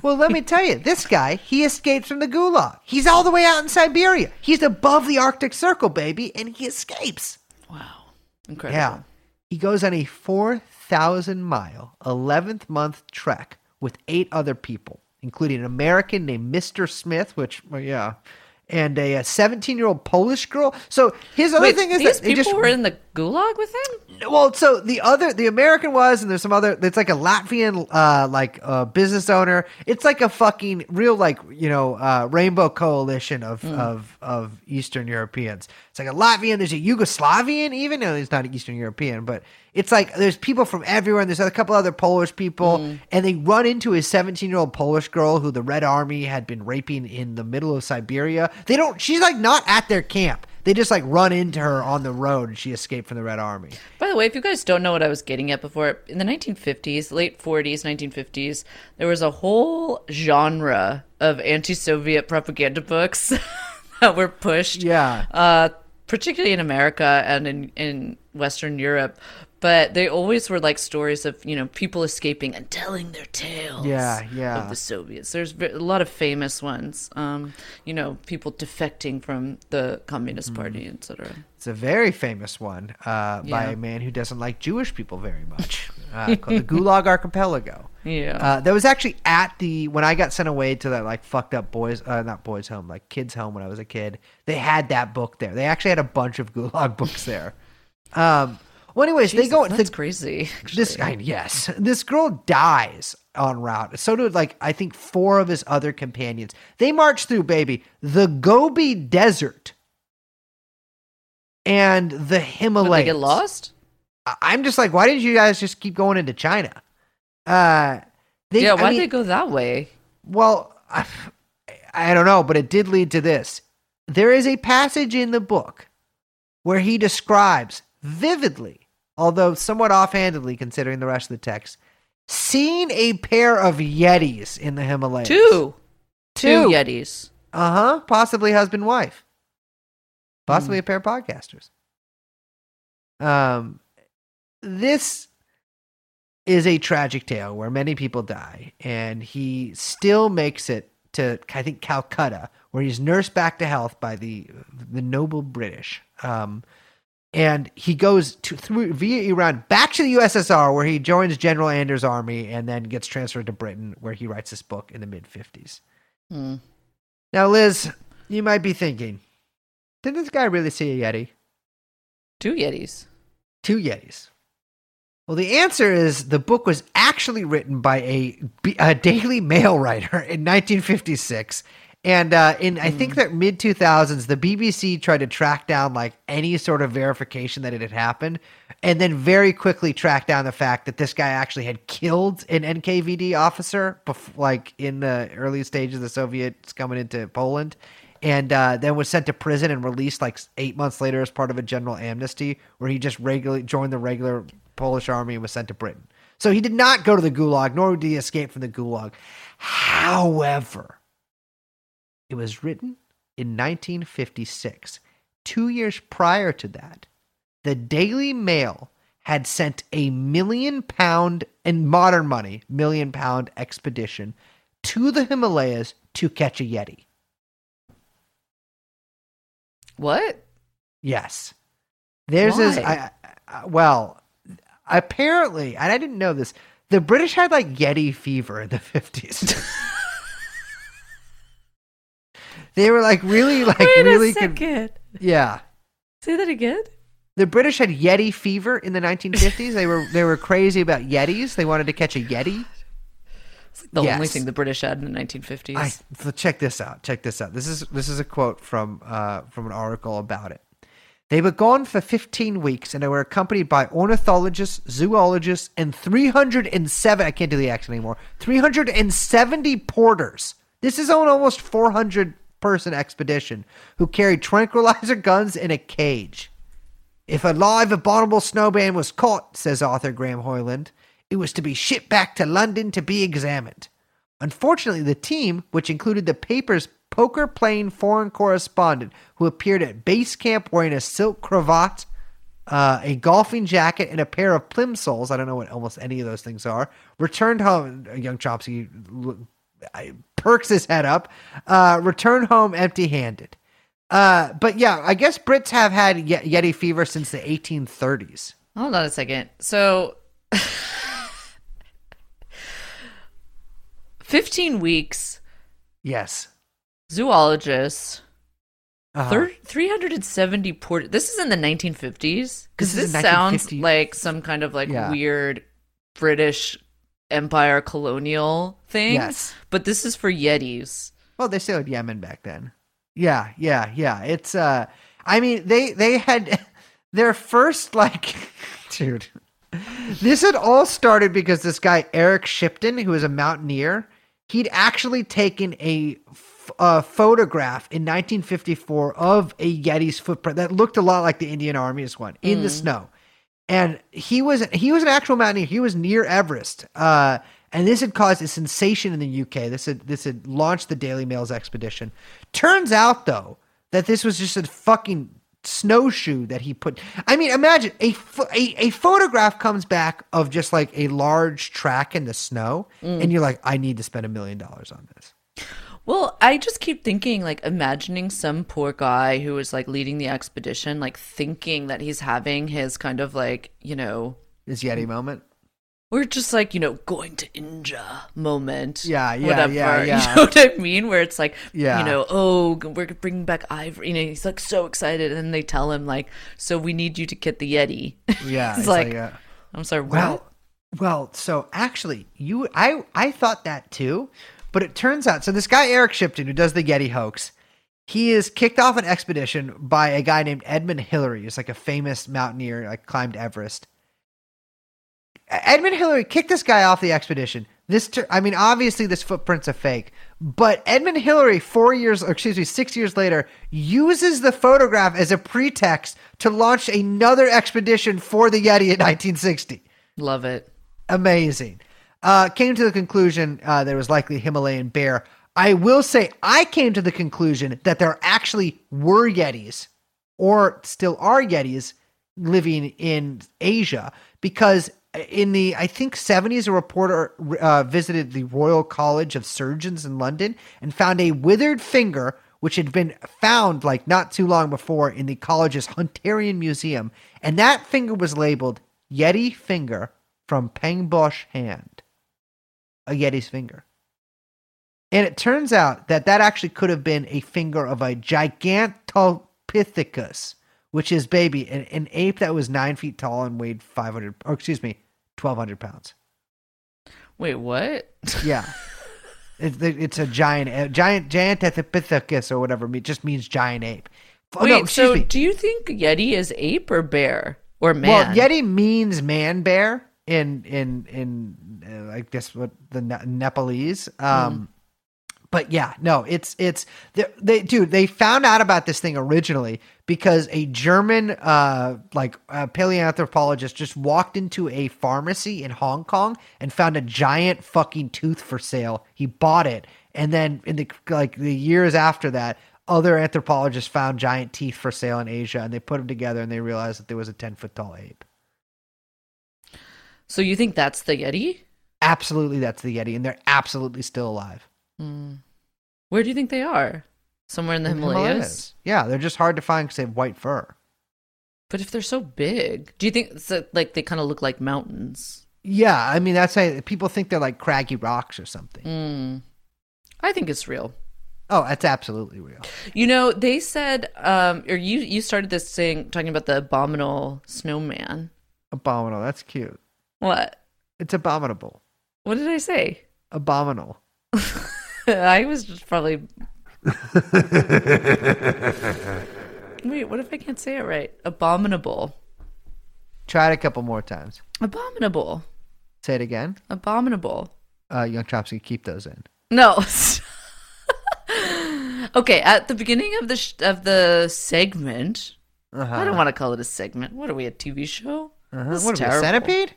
Well, let me tell you, this guy, he escapes from the gulag. He's all the way out in Siberia. He's above the Arctic Circle, baby, and he escapes. wow, incredible. Yeah. He goes on a 4,000 mile, 11th month trek with eight other people, including an American named Mr. Smith, which, well, yeah, and a 17 year old Polish girl. So his other Wait, thing is these that people just were in the gulag with him. well, so the other, the American was, and there's some other. It's like a Latvian, uh, like uh, business owner. It's like a fucking real, like you know, uh, rainbow coalition of of of Eastern Europeans. It's like a Latvian. There's a Yugoslavian, even though he's not an Eastern European, but it's like there's people from everywhere. And there's a couple other Polish people, and they run into a 17 year old Polish girl who the Red Army had been raping in the middle of Siberia. They don't. She's like not at their camp. They just like run into her on the road, and she escaped from the Red Army. By the way, if you guys don't know what I was getting at before, in the 1950s, late 40s, 1950s, there was a whole genre of anti-Soviet propaganda books *laughs* that were pushed. Yeah. uh, particularly in America and in, in Western Europe. But they always were like stories of you know people escaping and telling their tales. Yeah, yeah. Of the Soviets. There's a lot of famous ones. Um, you know, people defecting from the Communist Mm. Party, etc. It's a very famous one uh, by a man who doesn't like Jewish people very much, *laughs* uh, called the Gulag Archipelago. Yeah. Uh, that was actually at the when I got sent away to that like fucked up boys, uh, not boys home, like kids home when I was a kid. They had that book there. They actually had a bunch of Gulag *laughs* books there. Um, well, anyways, they go. That's the- crazy. this guy, yes, this girl dies en route. So do like I think four of his other companions. They march through, baby, the Gobi Desert and the Did they Himalayas. get lost? I'm just like, why didn't you guys just keep going into China? Uh, they, yeah. Why did they go that way? well, I, I don't know, but it did lead to this. There is a passage in the book where he describes vividly, although somewhat offhandedly considering the rest of the text, seeing a pair of Yetis in the Himalayas. Two. Two Two. Yetis. Uh huh. Possibly husband wife. Possibly a pair of podcasters. Um, this is a tragic tale where many people die, and he still makes it to I think Calcutta, where he's nursed back to health by the the noble British. Um, and he goes to through via Iran back to the USSR, where he joins General Anders' army, and then gets transferred to Britain, where he writes this book in the mid fifties. Hmm. Now, Liz, you might be thinking, did this guy really see a Yeti? Two Yetis. Two Yetis. Well, the answer is the book was actually written by a, a Daily Mail writer in 1956. And uh, in I think that mid 2000s, the BBC tried to track down like any sort of verification that it had happened, and then very quickly tracked down the fact that this guy actually had killed an NKVD officer, bef- like in the early stages of the Soviets coming into Poland, and uh, then was sent to prison and released like eight months later as part of a general amnesty, where he just regularly joined the regular Polish army and was sent to Britain. So he did not go to the Gulag, nor did he escape from the Gulag. However, it was written in 1956. Two years prior to that, the Daily Mail had sent a million pound, in modern money, million pound expedition to the Himalayas to catch a Yeti. What? Yes. There's this. Why? I, I, well, apparently, and I didn't know this. The British had like Yeti fever in the fifties. *laughs* they were like really, *laughs* like Wait really, a con- yeah. Say that again. The British had Yeti fever in the 1950s. they were they were crazy about Yetis. They wanted to catch a Yeti. It's like the only thing the British had in the 1950s. I, so check this out. Check this out. This is this is a quote from uh, from an article about it. They were gone for 15 weeks and they were accompanied by ornithologists, zoologists, and 307. I can't do the accent anymore. 370 porters. This is on almost 400 person expedition who carried tranquilizer guns in a cage. If a live abominable snowman was caught, says author Graham Hoyland, it was to be shipped back to London to be examined. Unfortunately, the team, which included the paper's poker playing foreign correspondent who appeared at base camp wearing a silk cravat, uh, a golfing jacket, and a pair of plimsolls, I don't know what almost any of those things are, returned home. Young I- perks his head up, uh, returned home empty handed. Uh, but yeah, I guess Brits have had Ye- Yeti fever since the 1830s. Hold on a second. So, *laughs* 15 weeks, Yes. zoologists, Uh-huh. thir- 370 port. This is in the 1950s? Because This this, sounds like some kind of like Yeah. weird British empire colonial thing. Yes. But this is for Yetis. Well, they still had Yemen back then. Yeah, yeah, yeah. It's uh I mean they they had *laughs* their first like *laughs* dude. This had all started because this guy Eric Shipton, who was a mountaineer, he'd actually taken a photograph in 1954 of a Yeti's footprint that looked a lot like the Indian Army's one in the snow. And he was he was an actual mountaineer. He was near Everest. Uh and this had caused a sensation in the UK. This had this had launched the Daily Mail's expedition. Turns out though that this was just a fucking snowshoe that he put. I mean, imagine a a, a photograph comes back of just like a large track in the snow, and you're like, I need to spend a million dollars on this. Well, I just keep thinking, like, imagining some poor guy who is like leading the expedition, like thinking that he's having his kind of like, you know, his Yeti moment. We're just like, you know, going to India moment. Yeah, yeah, whatever. *laughs* yeah, yeah. You know what I mean? Where it's like, Yeah. you know, oh, we're bringing back ivory. You know, he's like so excited. And then they tell him, like, so we need you to get the Yeti. *laughs* Yeah, it's, like, like, uh, I'm sorry, what? Well, well, so actually, you, I, I thought that too, but it turns out, so this guy Eric Shipton, who does the Yeti hoax, he is kicked off an expedition by a guy named Edmund Hillary. He's like a famous mountaineer, like climbed Everest. Edmund Hillary kicked this guy off the expedition. This, tur- I mean, obviously this footprint's a fake, but Edmund Hillary, four years, or excuse me, six years later, uses the photograph as a pretext to launch another expedition for the Yeti in 1960 Love it. amazing. Uh, came to the conclusion uh, there was likely Himalayan bear. I will say I came to the conclusion that there actually were Yetis, or still are Yetis, living in Asia because in the I think 70s a reporter uh, visited the Royal College of Surgeons in London and found a withered finger which had been found like not too long before in the college's Hunterian Museum and that finger was labeled Yeti finger from Pangboche hand a Yeti's finger and it turns out that that actually could have been a finger of a Gigantopithecus, which is baby, an, an ape that was nine feet tall and weighed 500, or excuse me, 1,200 pounds. Wait, what? Yeah. *laughs* It's, it's a giant, a giant, Gigantopithecus or whatever. It just means giant ape. Oh, Wait, no, so me. do you think Yeti is ape or bear? Or man? Well, Yeti means man bear in in in uh, I guess what the Ne- Nepalese. Um, but yeah, no, it's it's they, they dude. They found out about this thing originally because a German uh like uh, paleoanthropologist just walked into a pharmacy in Hong Kong and found a giant fucking tooth for sale. He bought it, and then in the like the years after that. Other anthropologists found giant teeth for sale in Asia, and they put them together, and they realized that there was a ten foot tall ape. So you think that's the Yeti? Absolutely, that's the Yeti, and they're absolutely still alive. Where do you think they are? somewhere in the in the Himalayas. Yeah, they're just hard to find because they have white fur. But if they're so big, do you think so, like they kind of look like mountains? Yeah, I mean that's how people think they're like craggy rocks or something. Mm. I think it's real. Oh, that's absolutely real. You know, they said, um, or you you started this thing talking about the abominable snowman. Abominable. That's cute. What? It's abominable. What did I say? Abominable. *laughs* I was just probably. *laughs* Wait, what if I can't say it right? Abominable. Try it a couple more times. Abominable. Say it again. Abominable. Uh, Young Chomsky, keep those in. No. *laughs* okay, at the beginning of the sh- of the segment, Uh-huh. I don't want to call it a segment. What are we, a TV show? Uh-huh. This is What are we, a centipede?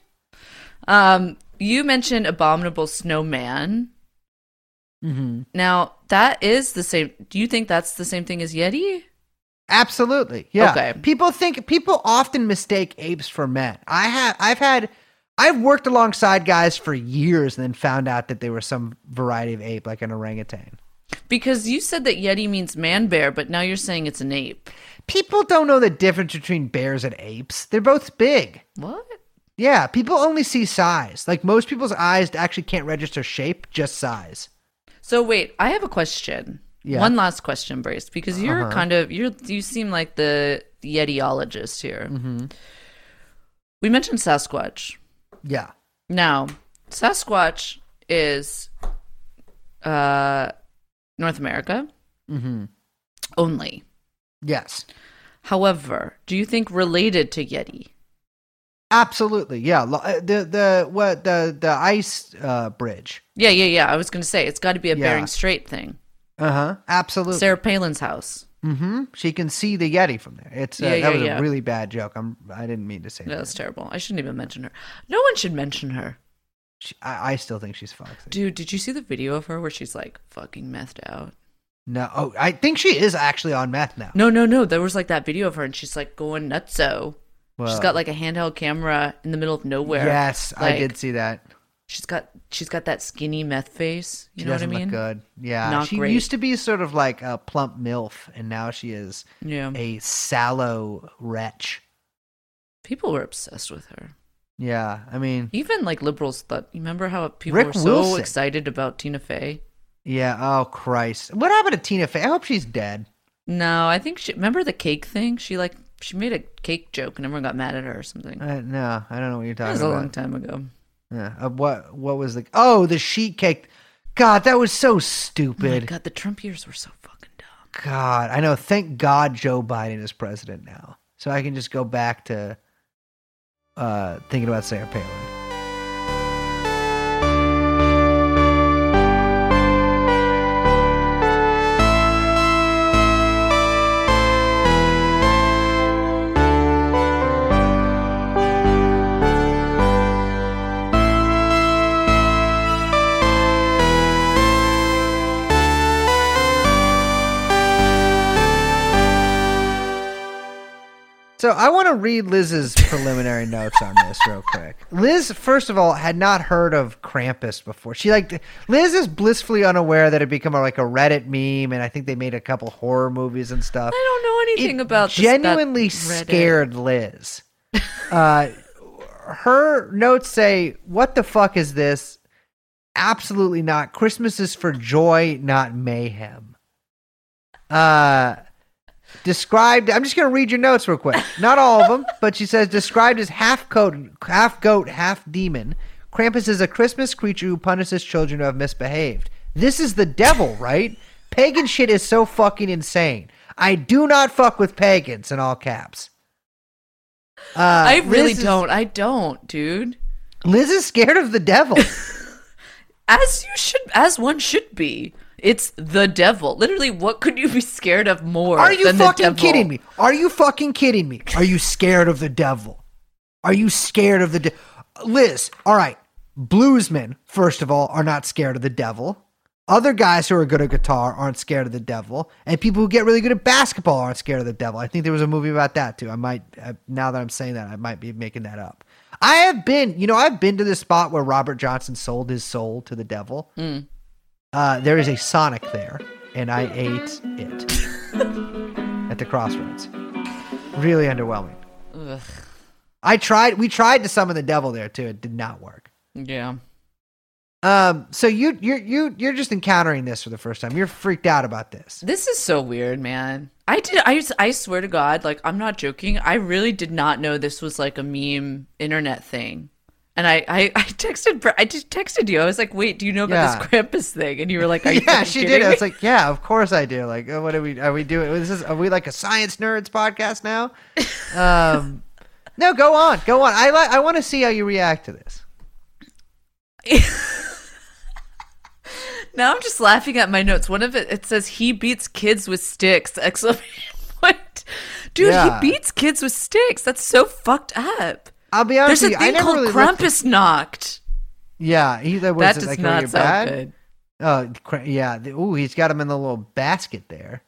Um, you mentioned abominable snowman. Mm-hmm. Now that is the same. Do you think that's the same thing as Yeti? Absolutely. Yeah. Okay. People think people often mistake apes for men. I have I've had I've worked alongside guys for years and then found out that they were some variety of ape, like an orangutan. Because you said that Yeti means man bear, but now you're saying it's an ape. People don't know the difference between bears and apes. They're both big. What? Yeah, people only see size. Like most people's eyes actually can't register shape, just size. So wait, I have a question. Yeah. One last question, Brace, because you're Uh-huh. kind of you're you seem like the Yetiologist here. Mm-hmm. We mentioned Sasquatch. Yeah. Now, Sasquatch is uh North America Mm-hmm. only. Yes. However, do you think related to Yeti? Absolutely. Yeah. Uh, The the what the the ice uh, bridge. Yeah, yeah, yeah. I was going to say it's got to be a Yeah. Bering Strait thing. Uh huh. Absolutely. Sarah Palin's house. Mm-hmm. She can see the Yeti from there. It's uh, Yeah, that yeah, was yeah. a really bad joke. I'm I didn't mean to say No, that. that's terrible. I shouldn't even mention her. No one should mention her. She, I, I still think she's foxy. Dude, did you see the video of her where she's like fucking methed out? No, oh, I think she is actually on meth now. No, no, no. There was like that video of her and she's like going nutso. She's Well, got like a handheld camera in the middle of nowhere. Yes, I did see that. She's got she's got that skinny meth face. You She know what I mean? good. Yeah, Not she great. used to be sort of like a plump milf, and now she is Yeah. a sallow wretch. People were obsessed with her. Yeah, I mean, Even like liberals thought. You remember how people Rick were so Wilson. excited about Tina Fey? yeah. Oh Christ, what happened to Tina Fey? I hope she's dead. No, I think she. Remember the cake thing? She like she made a cake joke and everyone got mad at her or something. Uh, no, I don't know what you're talking was a about. long time ago. Yeah. Uh, what what was the oh the sheet cake? God, that was so Oh stupid. God, the Trump years were so fucking dumb. God, I know. Thank God Joe Biden is president now, so I can just go back to uh, thinking about Sarah Palin. So I want to read Liz's preliminary *laughs* notes on this real quick. Liz, first of all, had not heard of Krampus before. She like Liz is blissfully unaware that it a, like a Reddit meme, and I think they made a couple horror movies and stuff. I don't know anything It about this- genuinely Reddit. scared Liz. uh, her notes say, "What the fuck is this? Absolutely not. Christmas is for joy, not mayhem." Uh, described. I'm just gonna read your notes real quick. Not all of them, but she says described as half goat, half goat, half demon. Krampus is a Christmas creature who punishes children who have misbehaved. This is the devil, right? Pagan shit is so fucking insane. I do not fuck with pagans in all caps. Uh, I really is- don't. I don't, dude. Liz is scared of the devil. *laughs* As you should, as one should be. It's the devil. Literally, what could you be scared of more? Are you fucking kidding me? Are you fucking kidding me? Are you scared of the devil? Are you scared of the de- Liz? All right, bluesmen first of all are not scared of the devil. Other guys who are good at guitar aren't scared of the devil, and people who get really good at basketball aren't scared of the devil. I think there was a movie about that too. I might uh, now that I'm saying that, I might be making that up. I have been, you know, I've been to the spot where Robert Johnson sold his soul to the devil. Uh, there is a Sonic there, and I ate it *laughs* at the crossroads. Really underwhelming. Ugh. I tried. We tried to summon the devil there too. It did not work. Yeah. Um. So you you're you you're just encountering this for the first time. You're freaked out about this. This is so weird, man. I did. I I swear to God, like I'm not joking. I really did not know this was like a meme internet thing. And I, I, I texted, I just texted you. I was like, "Wait, do you know about this Krampus thing?" And you were like, "Are you *laughs* yeah, she kidding did. I me?" was like, yeah, of course I do. Like, uh, what are we? Are we doing? Is this? Are we like a science nerds podcast now? *laughs* Um. No, go on, go on. I like. I want to see how you react to this. *laughs* Now I'm just laughing at my notes. One of it it says he beats kids with sticks. Exclamation point. Dude, Yeah. he beats kids with sticks. That's so fucked up. I'll be honest There's a. Thing called really knocked. Yeah, he that was That it, does like, not sound bad? good. Oh, yeah. Ooh, he's got him in the little basket there.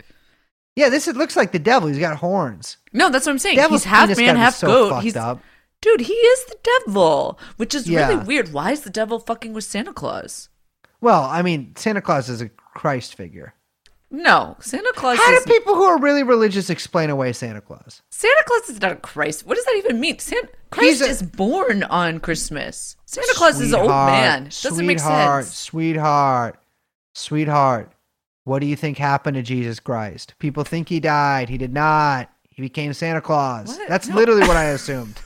Yeah, this it looks like the devil. He's got horns. No, that's what I'm saying. Devil's He's half man, half so goat. He's up. dude. He is the devil, which is really weird. Why is the devil fucking with Santa Claus? Well, I mean, Santa Claus is a Christ figure. No, Santa Claus. How is, do people who are really religious explain away Santa Claus? Santa Claus is not a Christ. What does that even mean? Santa, Christ a- is born on Christmas. Santa Claus is an old Sweetheart, man. Doesn't make sense. Sweetheart, sweetheart, what do you think happened to Jesus Christ? People think he died. He did not. He became Santa Claus. What? That's No. literally what I *laughs* assumed.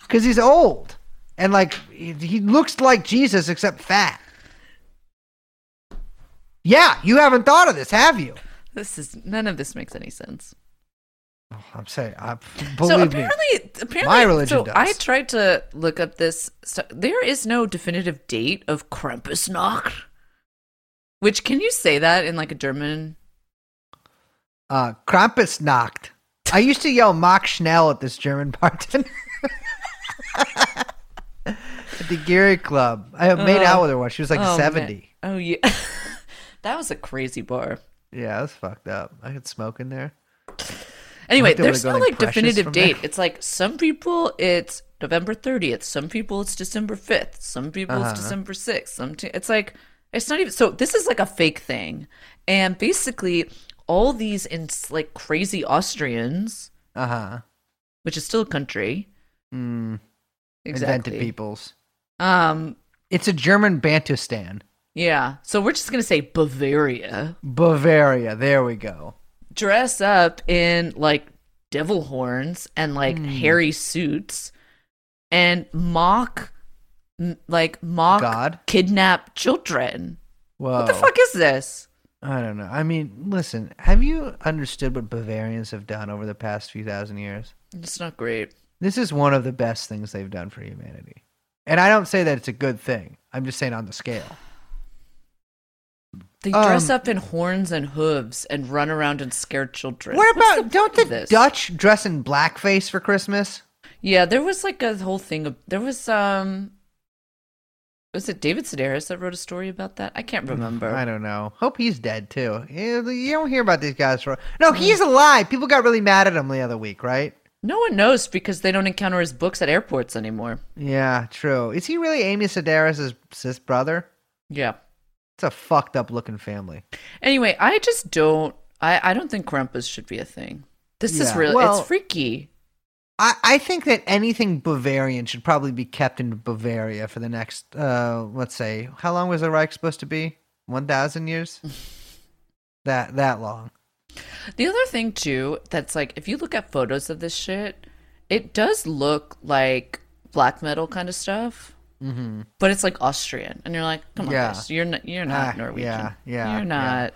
Because he's old and like he looks like Jesus except fat. Yeah, you haven't thought of this, have you? This is none of this makes any sense. Oh, I'm saying, I, so believe me. apparently, apparently, My religion so does. I tried to look up this. stu- There is no definitive date of Krampusnacht. Which can you say that in like a German? Uh, Krampusnacht. I used to yell Mach Schnell at this German bartender. *laughs* at the Geary Club. I made out with her once. She was like Oh, man. 70. Oh yeah, *laughs* that was a crazy bar. Yeah, that's fucked up. I could smoke in there. Anyway, like they would've there's no like definitive date. there. It's like some people it's November 30th, some people it's December 5th, some people Uh-huh. it's December 6th. Some t- it's like it's not even so this is like a fake thing. And basically all these in like crazy Austrians, Uh huh. which is still a country. Mm, Exactly. Invented peoples. Um It's a German Bantustan. Yeah. So we're just going to say Bavaria. Bavaria. There we go. dress up in like devil horns and like Hmm. hairy suits and mock like mock God? kidnap children. Whoa. What the fuck is this? I don't know. I mean, listen, have you understood what Bavarians have done over the past few thousand years? It's not great. This is one of the best things they've done for humanity. And I don't say that it's a good thing. I'm just saying on the scale. They dress Um, up in horns and hooves and run around and scare children. What about the don't the this? Dutch dress in blackface for Christmas? Yeah, there was like a whole thing of there was um was it David Sedaris that wrote a story about that? I can't remember. I don't know. Hope he's dead too. You don't hear about these guys for No, he's alive. People got really mad at him the other week, right? No one knows because they don't encounter his books at airports anymore. Yeah, true. Is he really Amy Sedaris' sis brother? Yeah. It's a fucked up looking family. Anyway, I just don't. I I don't think Krampus should be a thing. This is really well- it's freaky. I, I think that anything Bavarian should probably be kept in Bavaria for the next, uh, let's say, how long was the Reich supposed to be? 1,000 years? *laughs* that that long. The other thing too, that's like if you look at photos of this shit, it does look like black metal kind of stuff. Mm-hmm. But it's like Austrian, and you're like, come on, Yeah. guys, you're not, you're not Ah, Norwegian. yeah, yeah, you're yeah. not.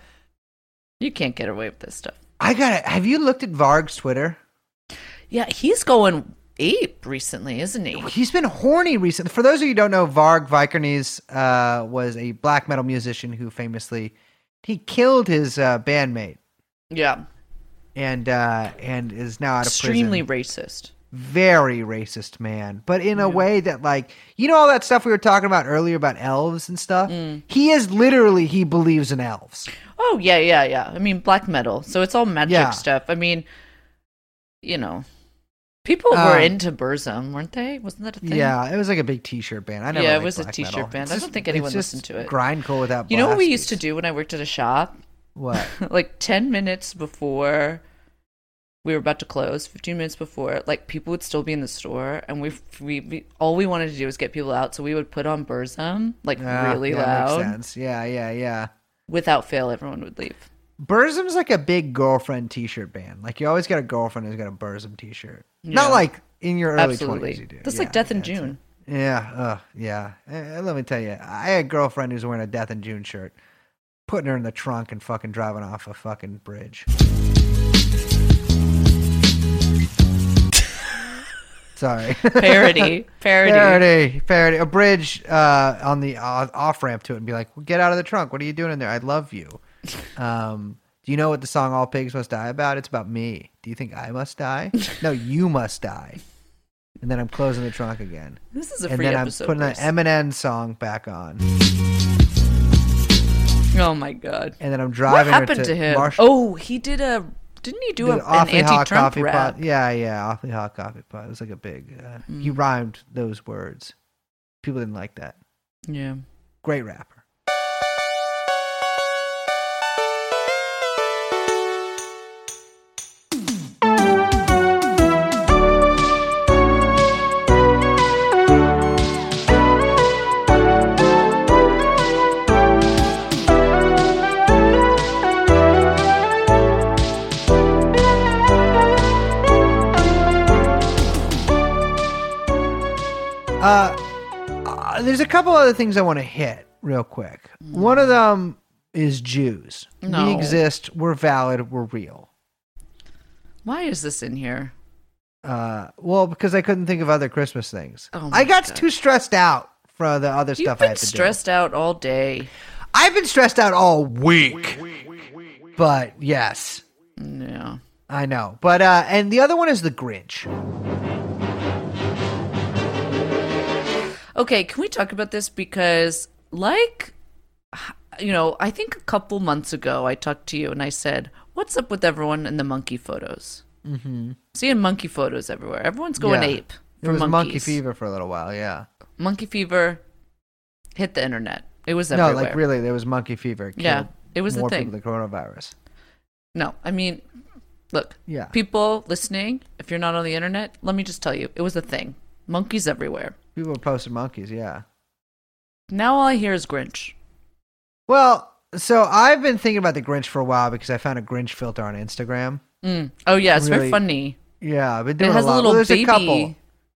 You can't get away with this stuff. I got it. Have you looked at Varg's Twitter? Yeah, he's going ape recently, isn't he? He's been horny recently. For those of you who don't know, Varg Vikernes uh, was a black metal musician who famously he killed his uh, bandmate Yeah, and uh, and is now out of extremely prison. racist. Very racist man, but in a way that like you know all that stuff we were talking about earlier about elves and stuff. Mm. He is literally he believes in elves. Oh yeah, yeah, yeah. I mean, black metal, so it's all magic Yeah. stuff. I mean, you know, people were Um, into Burzum, weren't they? Wasn't that a thing? Yeah, it was like a big T-shirt band. I never Yeah, it was a t-shirt metal. band. I don't think anyone listened to it. Grindcore without. You know what we used to do when I worked at a shop? What? *laughs* like 10 minutes before we were about to close 15 minutes before like people would still be in the store and we we, we all we wanted to do was get people out so we would put on burzum like Ah, really yeah, Makes sense. Yeah, yeah, yeah. without fail everyone would leave Burzum's like a big girlfriend T-shirt band. Like you always got a girlfriend who's got a Burzum T-shirt. Yeah. Not like in your early absolutely twenties you do. that's Yeah, like death in june Yeah, uh, yeah. Eh, let me tell you, I had a girlfriend who's wearing a Death in June shirt, putting her in the trunk and fucking driving off a fucking bridge. Sorry. *laughs* parody *laughs* parody parody, parody. A bridge uh, on the uh, off ramp to it, and be like, well, "Get out of the trunk! What are you doing in there? I love you." Um, do you know what the song "All Pigs Must Die" about? It's about me. Do you think I must die? no, you must die. And then I'm closing the trunk again, this is a and free then episode I'm putting Bruce. the Eminem song back on, oh my god and then I'm what driving her happened to him Marsh- oh he did a didn't he do a, an an awfully hot anti-trump coffee rap pot. Yeah, yeah, awfully hot coffee pot. It was like a big. Uh, He Mm. rhymed those words. People didn't like that. yeah Great rapper. There's a couple other things I want to hit real quick. One of them is Jews. We exist. We're valid. We're real. why is this in here Uh, well, because I couldn't think of other Christmas things. Oh my I got God. too stressed out for the other you've stuff I've been had to stressed out all day. I've been stressed out all week. But yes, yeah I know. But uh, and the other one is the Grinch. Okay, can we talk about this? Because, like, you know, I think a couple months ago I talked to you and I said, What's up with everyone in the monkey photos? Mm-hmm. Seeing monkey photos everywhere. Everyone's going Yeah. ape It for was monkey fever for a little while. Yeah. Monkey fever hit the internet. It was No, like really, there was monkey fever. It Yeah, it was the thing. people than coronavirus. No, I mean, look, Yeah. people listening, if you're not on the internet, let me just tell you, it was a thing. Monkeys everywhere. People posted monkeys. Yeah. Now all I hear is Grinch. Well, so I've been thinking about the Grinch for a while because I found a Grinch filter on Instagram. Mm. Oh yeah, it's very funny. Yeah, I've been doing It has a a little well, there's baby. a couple.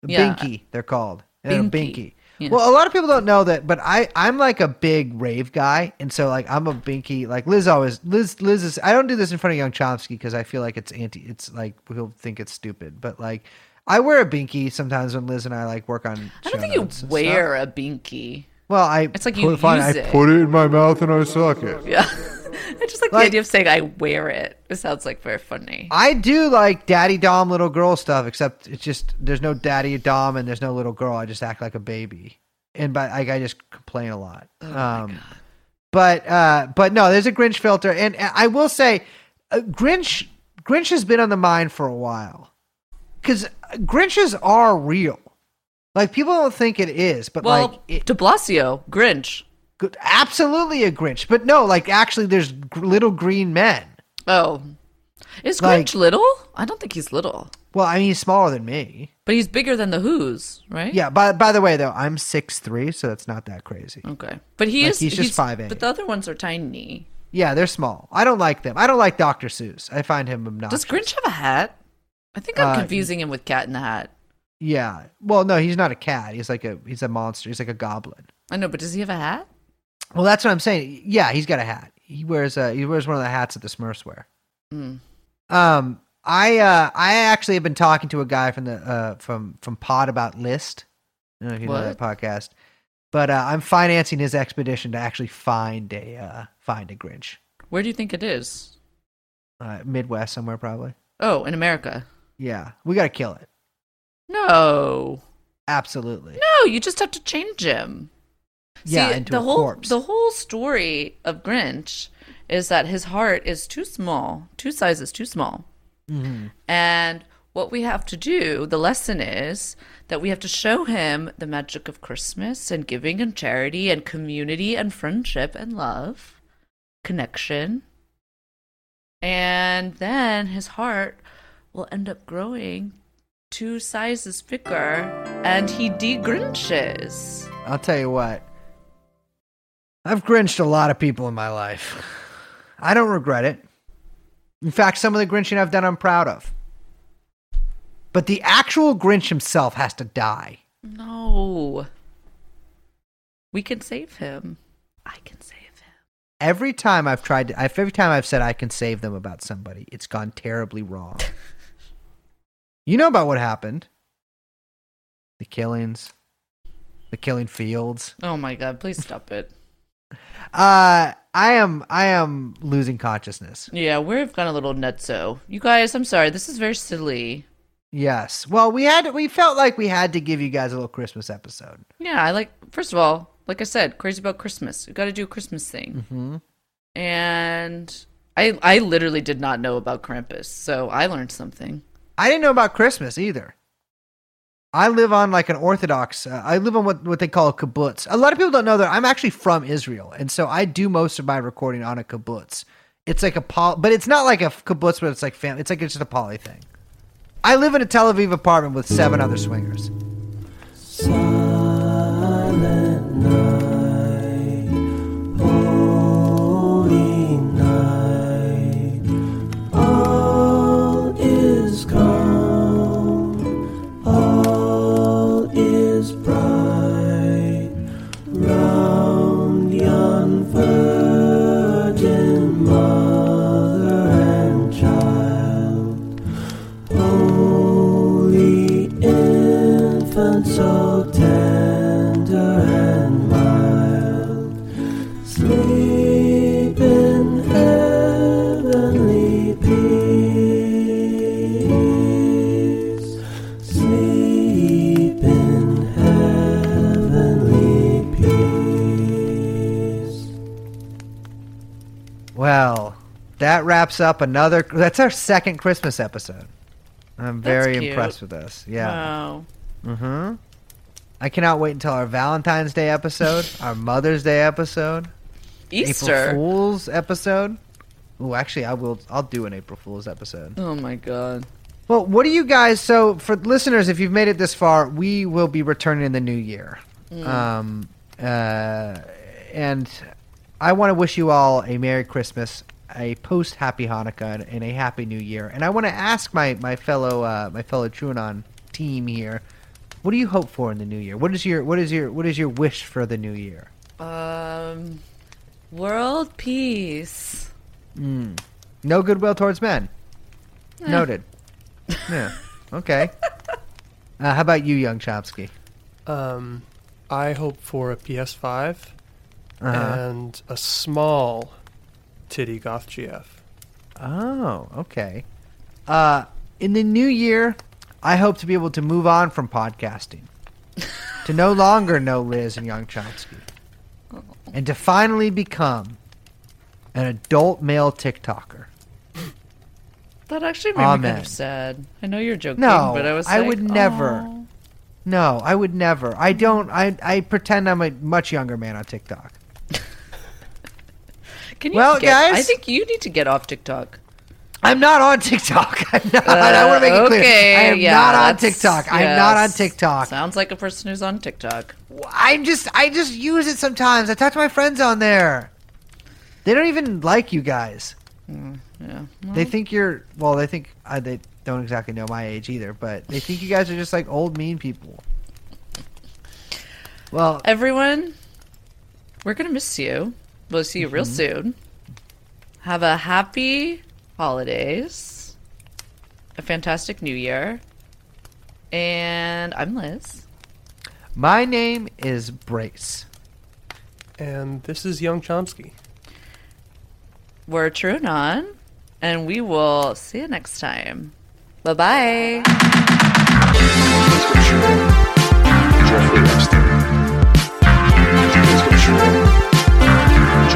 Yeah. Binky, they're called. Yeah, Binky. Binky. Yeah. Well, a lot of people don't know that, but I I'm like a big rave guy, and so like I'm a Binky. Like Liz always Liz Liz is. I don't do this in front of young Chomsky because I feel like it's anti. It's like he'll think it's stupid, but like I wear a Binky sometimes when Liz and I like work on. I don't think you notes and wear a binky. Well, I It's like put you it fine, use I it. put it in my mouth and I suck it. Yeah. *laughs* I just like, the idea of saying I wear it. It sounds like very funny. I do like daddy dom little girl stuff, except it's just there's no daddy dom and there's no little girl. I just act like a baby, and but like I just complain a lot. um, but uh, but no, there's a Grinch filter, and uh, I will say, uh, Grinch Grinch has been on the mind for a while because Grinches are real. Like people don't think it is, but well, like it, De Blasio, Grinch. absolutely a Grinch. But no, like actually, there's little green men. Oh. Is Like- Grinch little? I don't think he's little. Well, I mean, he's smaller than me. But he's bigger than the Who's, right? Yeah. By by the way, though, I'm six three, so that's not that crazy. Okay. But he Like, is he's just 5'8". But the other ones are tiny. Yeah, they're small. I don't like them. I don't like Dr. Seuss. I find him obnoxious. Does Grinch have a hat? I think I'm Uh, confusing him with Cat in the Hat. Yeah. Well, no, he's not a cat. He's like a he's a monster. He's like a goblin. I know, but does he have a hat? Well, that's what I'm saying. Yeah, he's got a hat. He wears a he wears one of the hats that the Smurfs wear. Mm. Um, I uh I actually have been talking to a guy from the uh from from Pod about List. I don't know if you know that podcast. But uh, I'm financing his expedition to actually find a uh, find a Grinch. Where do you think it is? Uh, Midwest somewhere probably. Oh, in America. Yeah, we got to kill it. No. Absolutely. No, you just have to change him. Yeah, See, into the a whole corpse. the whole story of Grinch is that his heart is too small, two sizes too small. Mhm. And what we have to do, the lesson is that we have to show him the magic of Christmas and giving and charity and community and friendship and love, connection, And then his heart will end up growing two sizes bigger and he degrinches. I'll tell you what. I've grinched a lot of people in my life. I don't regret it. In fact, some of the grinching I've done, I'm proud of. But the actual Grinch himself has to die. No. We can save him. I can save him. Every time I've tried to, every time I've said I can save them about somebody, it's gone terribly wrong. *laughs* you know about what happened? The killings, the killing fields. Oh my god, please stop it. Uh, I am, I am losing consciousness. Yeah, we've gone a little nutso. You guys, I'm sorry. This is very silly. Yes. Well, we had, we felt like we had to give you guys a little Christmas episode. Yeah, I like. First of all, like I said, crazy about Christmas. You got to do a Christmas thing. Mm-hmm. And I, I literally did not know about Krampus, so I learned something. I didn't know about Christmas either. I live on like an Orthodox. Uh, I live on what, what they call a kibbutz. A lot of people don't know that I'm actually from Israel, and so I do most of my recording on a kibbutz. It's like a poly, but it's not like a kibbutz, but it's like family. It's like it's just a poly thing. I live in a Tel Aviv apartment with seven other swingers. That wraps up another. That's our second Christmas episode. I'm very impressed with this. Yeah. Wow. Mm-hmm. I cannot wait until our Valentine's Day episode, *laughs* our Mother's Day episode, Easter. April Fool's episode. Oh, actually, I will. I'll do an April Fool's episode. Oh my god. Well, what do you guys? So, for listeners, if you've made it this far, we will be returning in the new year. Um, uh, and I want to wish you all a Merry Christmas, a post Happy Hanukkah, and- and a Happy New Year. And I want to ask my my fellow uh, my fellow TrueAnon team here, what do you hope for in the new year? What is your what is your what is your wish for the new year? Um, world peace. No goodwill towards men. Noted. yeah. Okay. *laughs* Uh, how about you, young Chomsky? Um, I hope for a PS5 Uh-huh. and a small titty goth GF. Oh, okay. Uh, in the new year, I hope to be able to move on from podcasting, to no longer know Liz and Young Chomsky, and to finally become an adult male TikToker. That actually made me kind of sad. I know you're joking, No, but I was. I like, would never. "Aw." No, I would never. I don't. I I pretend I'm a much younger man on TikTok. Can you Well, get, guys- I think you need to get off TikTok. I'm not on TikTok. *laughs* I'm not. I want to make it clear. Uh, I am yeah, not on TikTok. I'm not on. TikTok. Sounds like a person who's on TikTok. I'm just I just use it sometimes. I talk to my friends on there. They don't even like you guys. Yeah. They think you're well. They think uh, they don't exactly know my age either, but they think you guys are just like old mean people. Well, Everyone, we're gonna miss you. We'll see you real mm-hmm. soon. Have a happy holidays, a fantastic new year, and I'm Liz. my name is Brace. And this is Young Chomsky. We're TrueAnon, and we will see you next time. Bye bye. True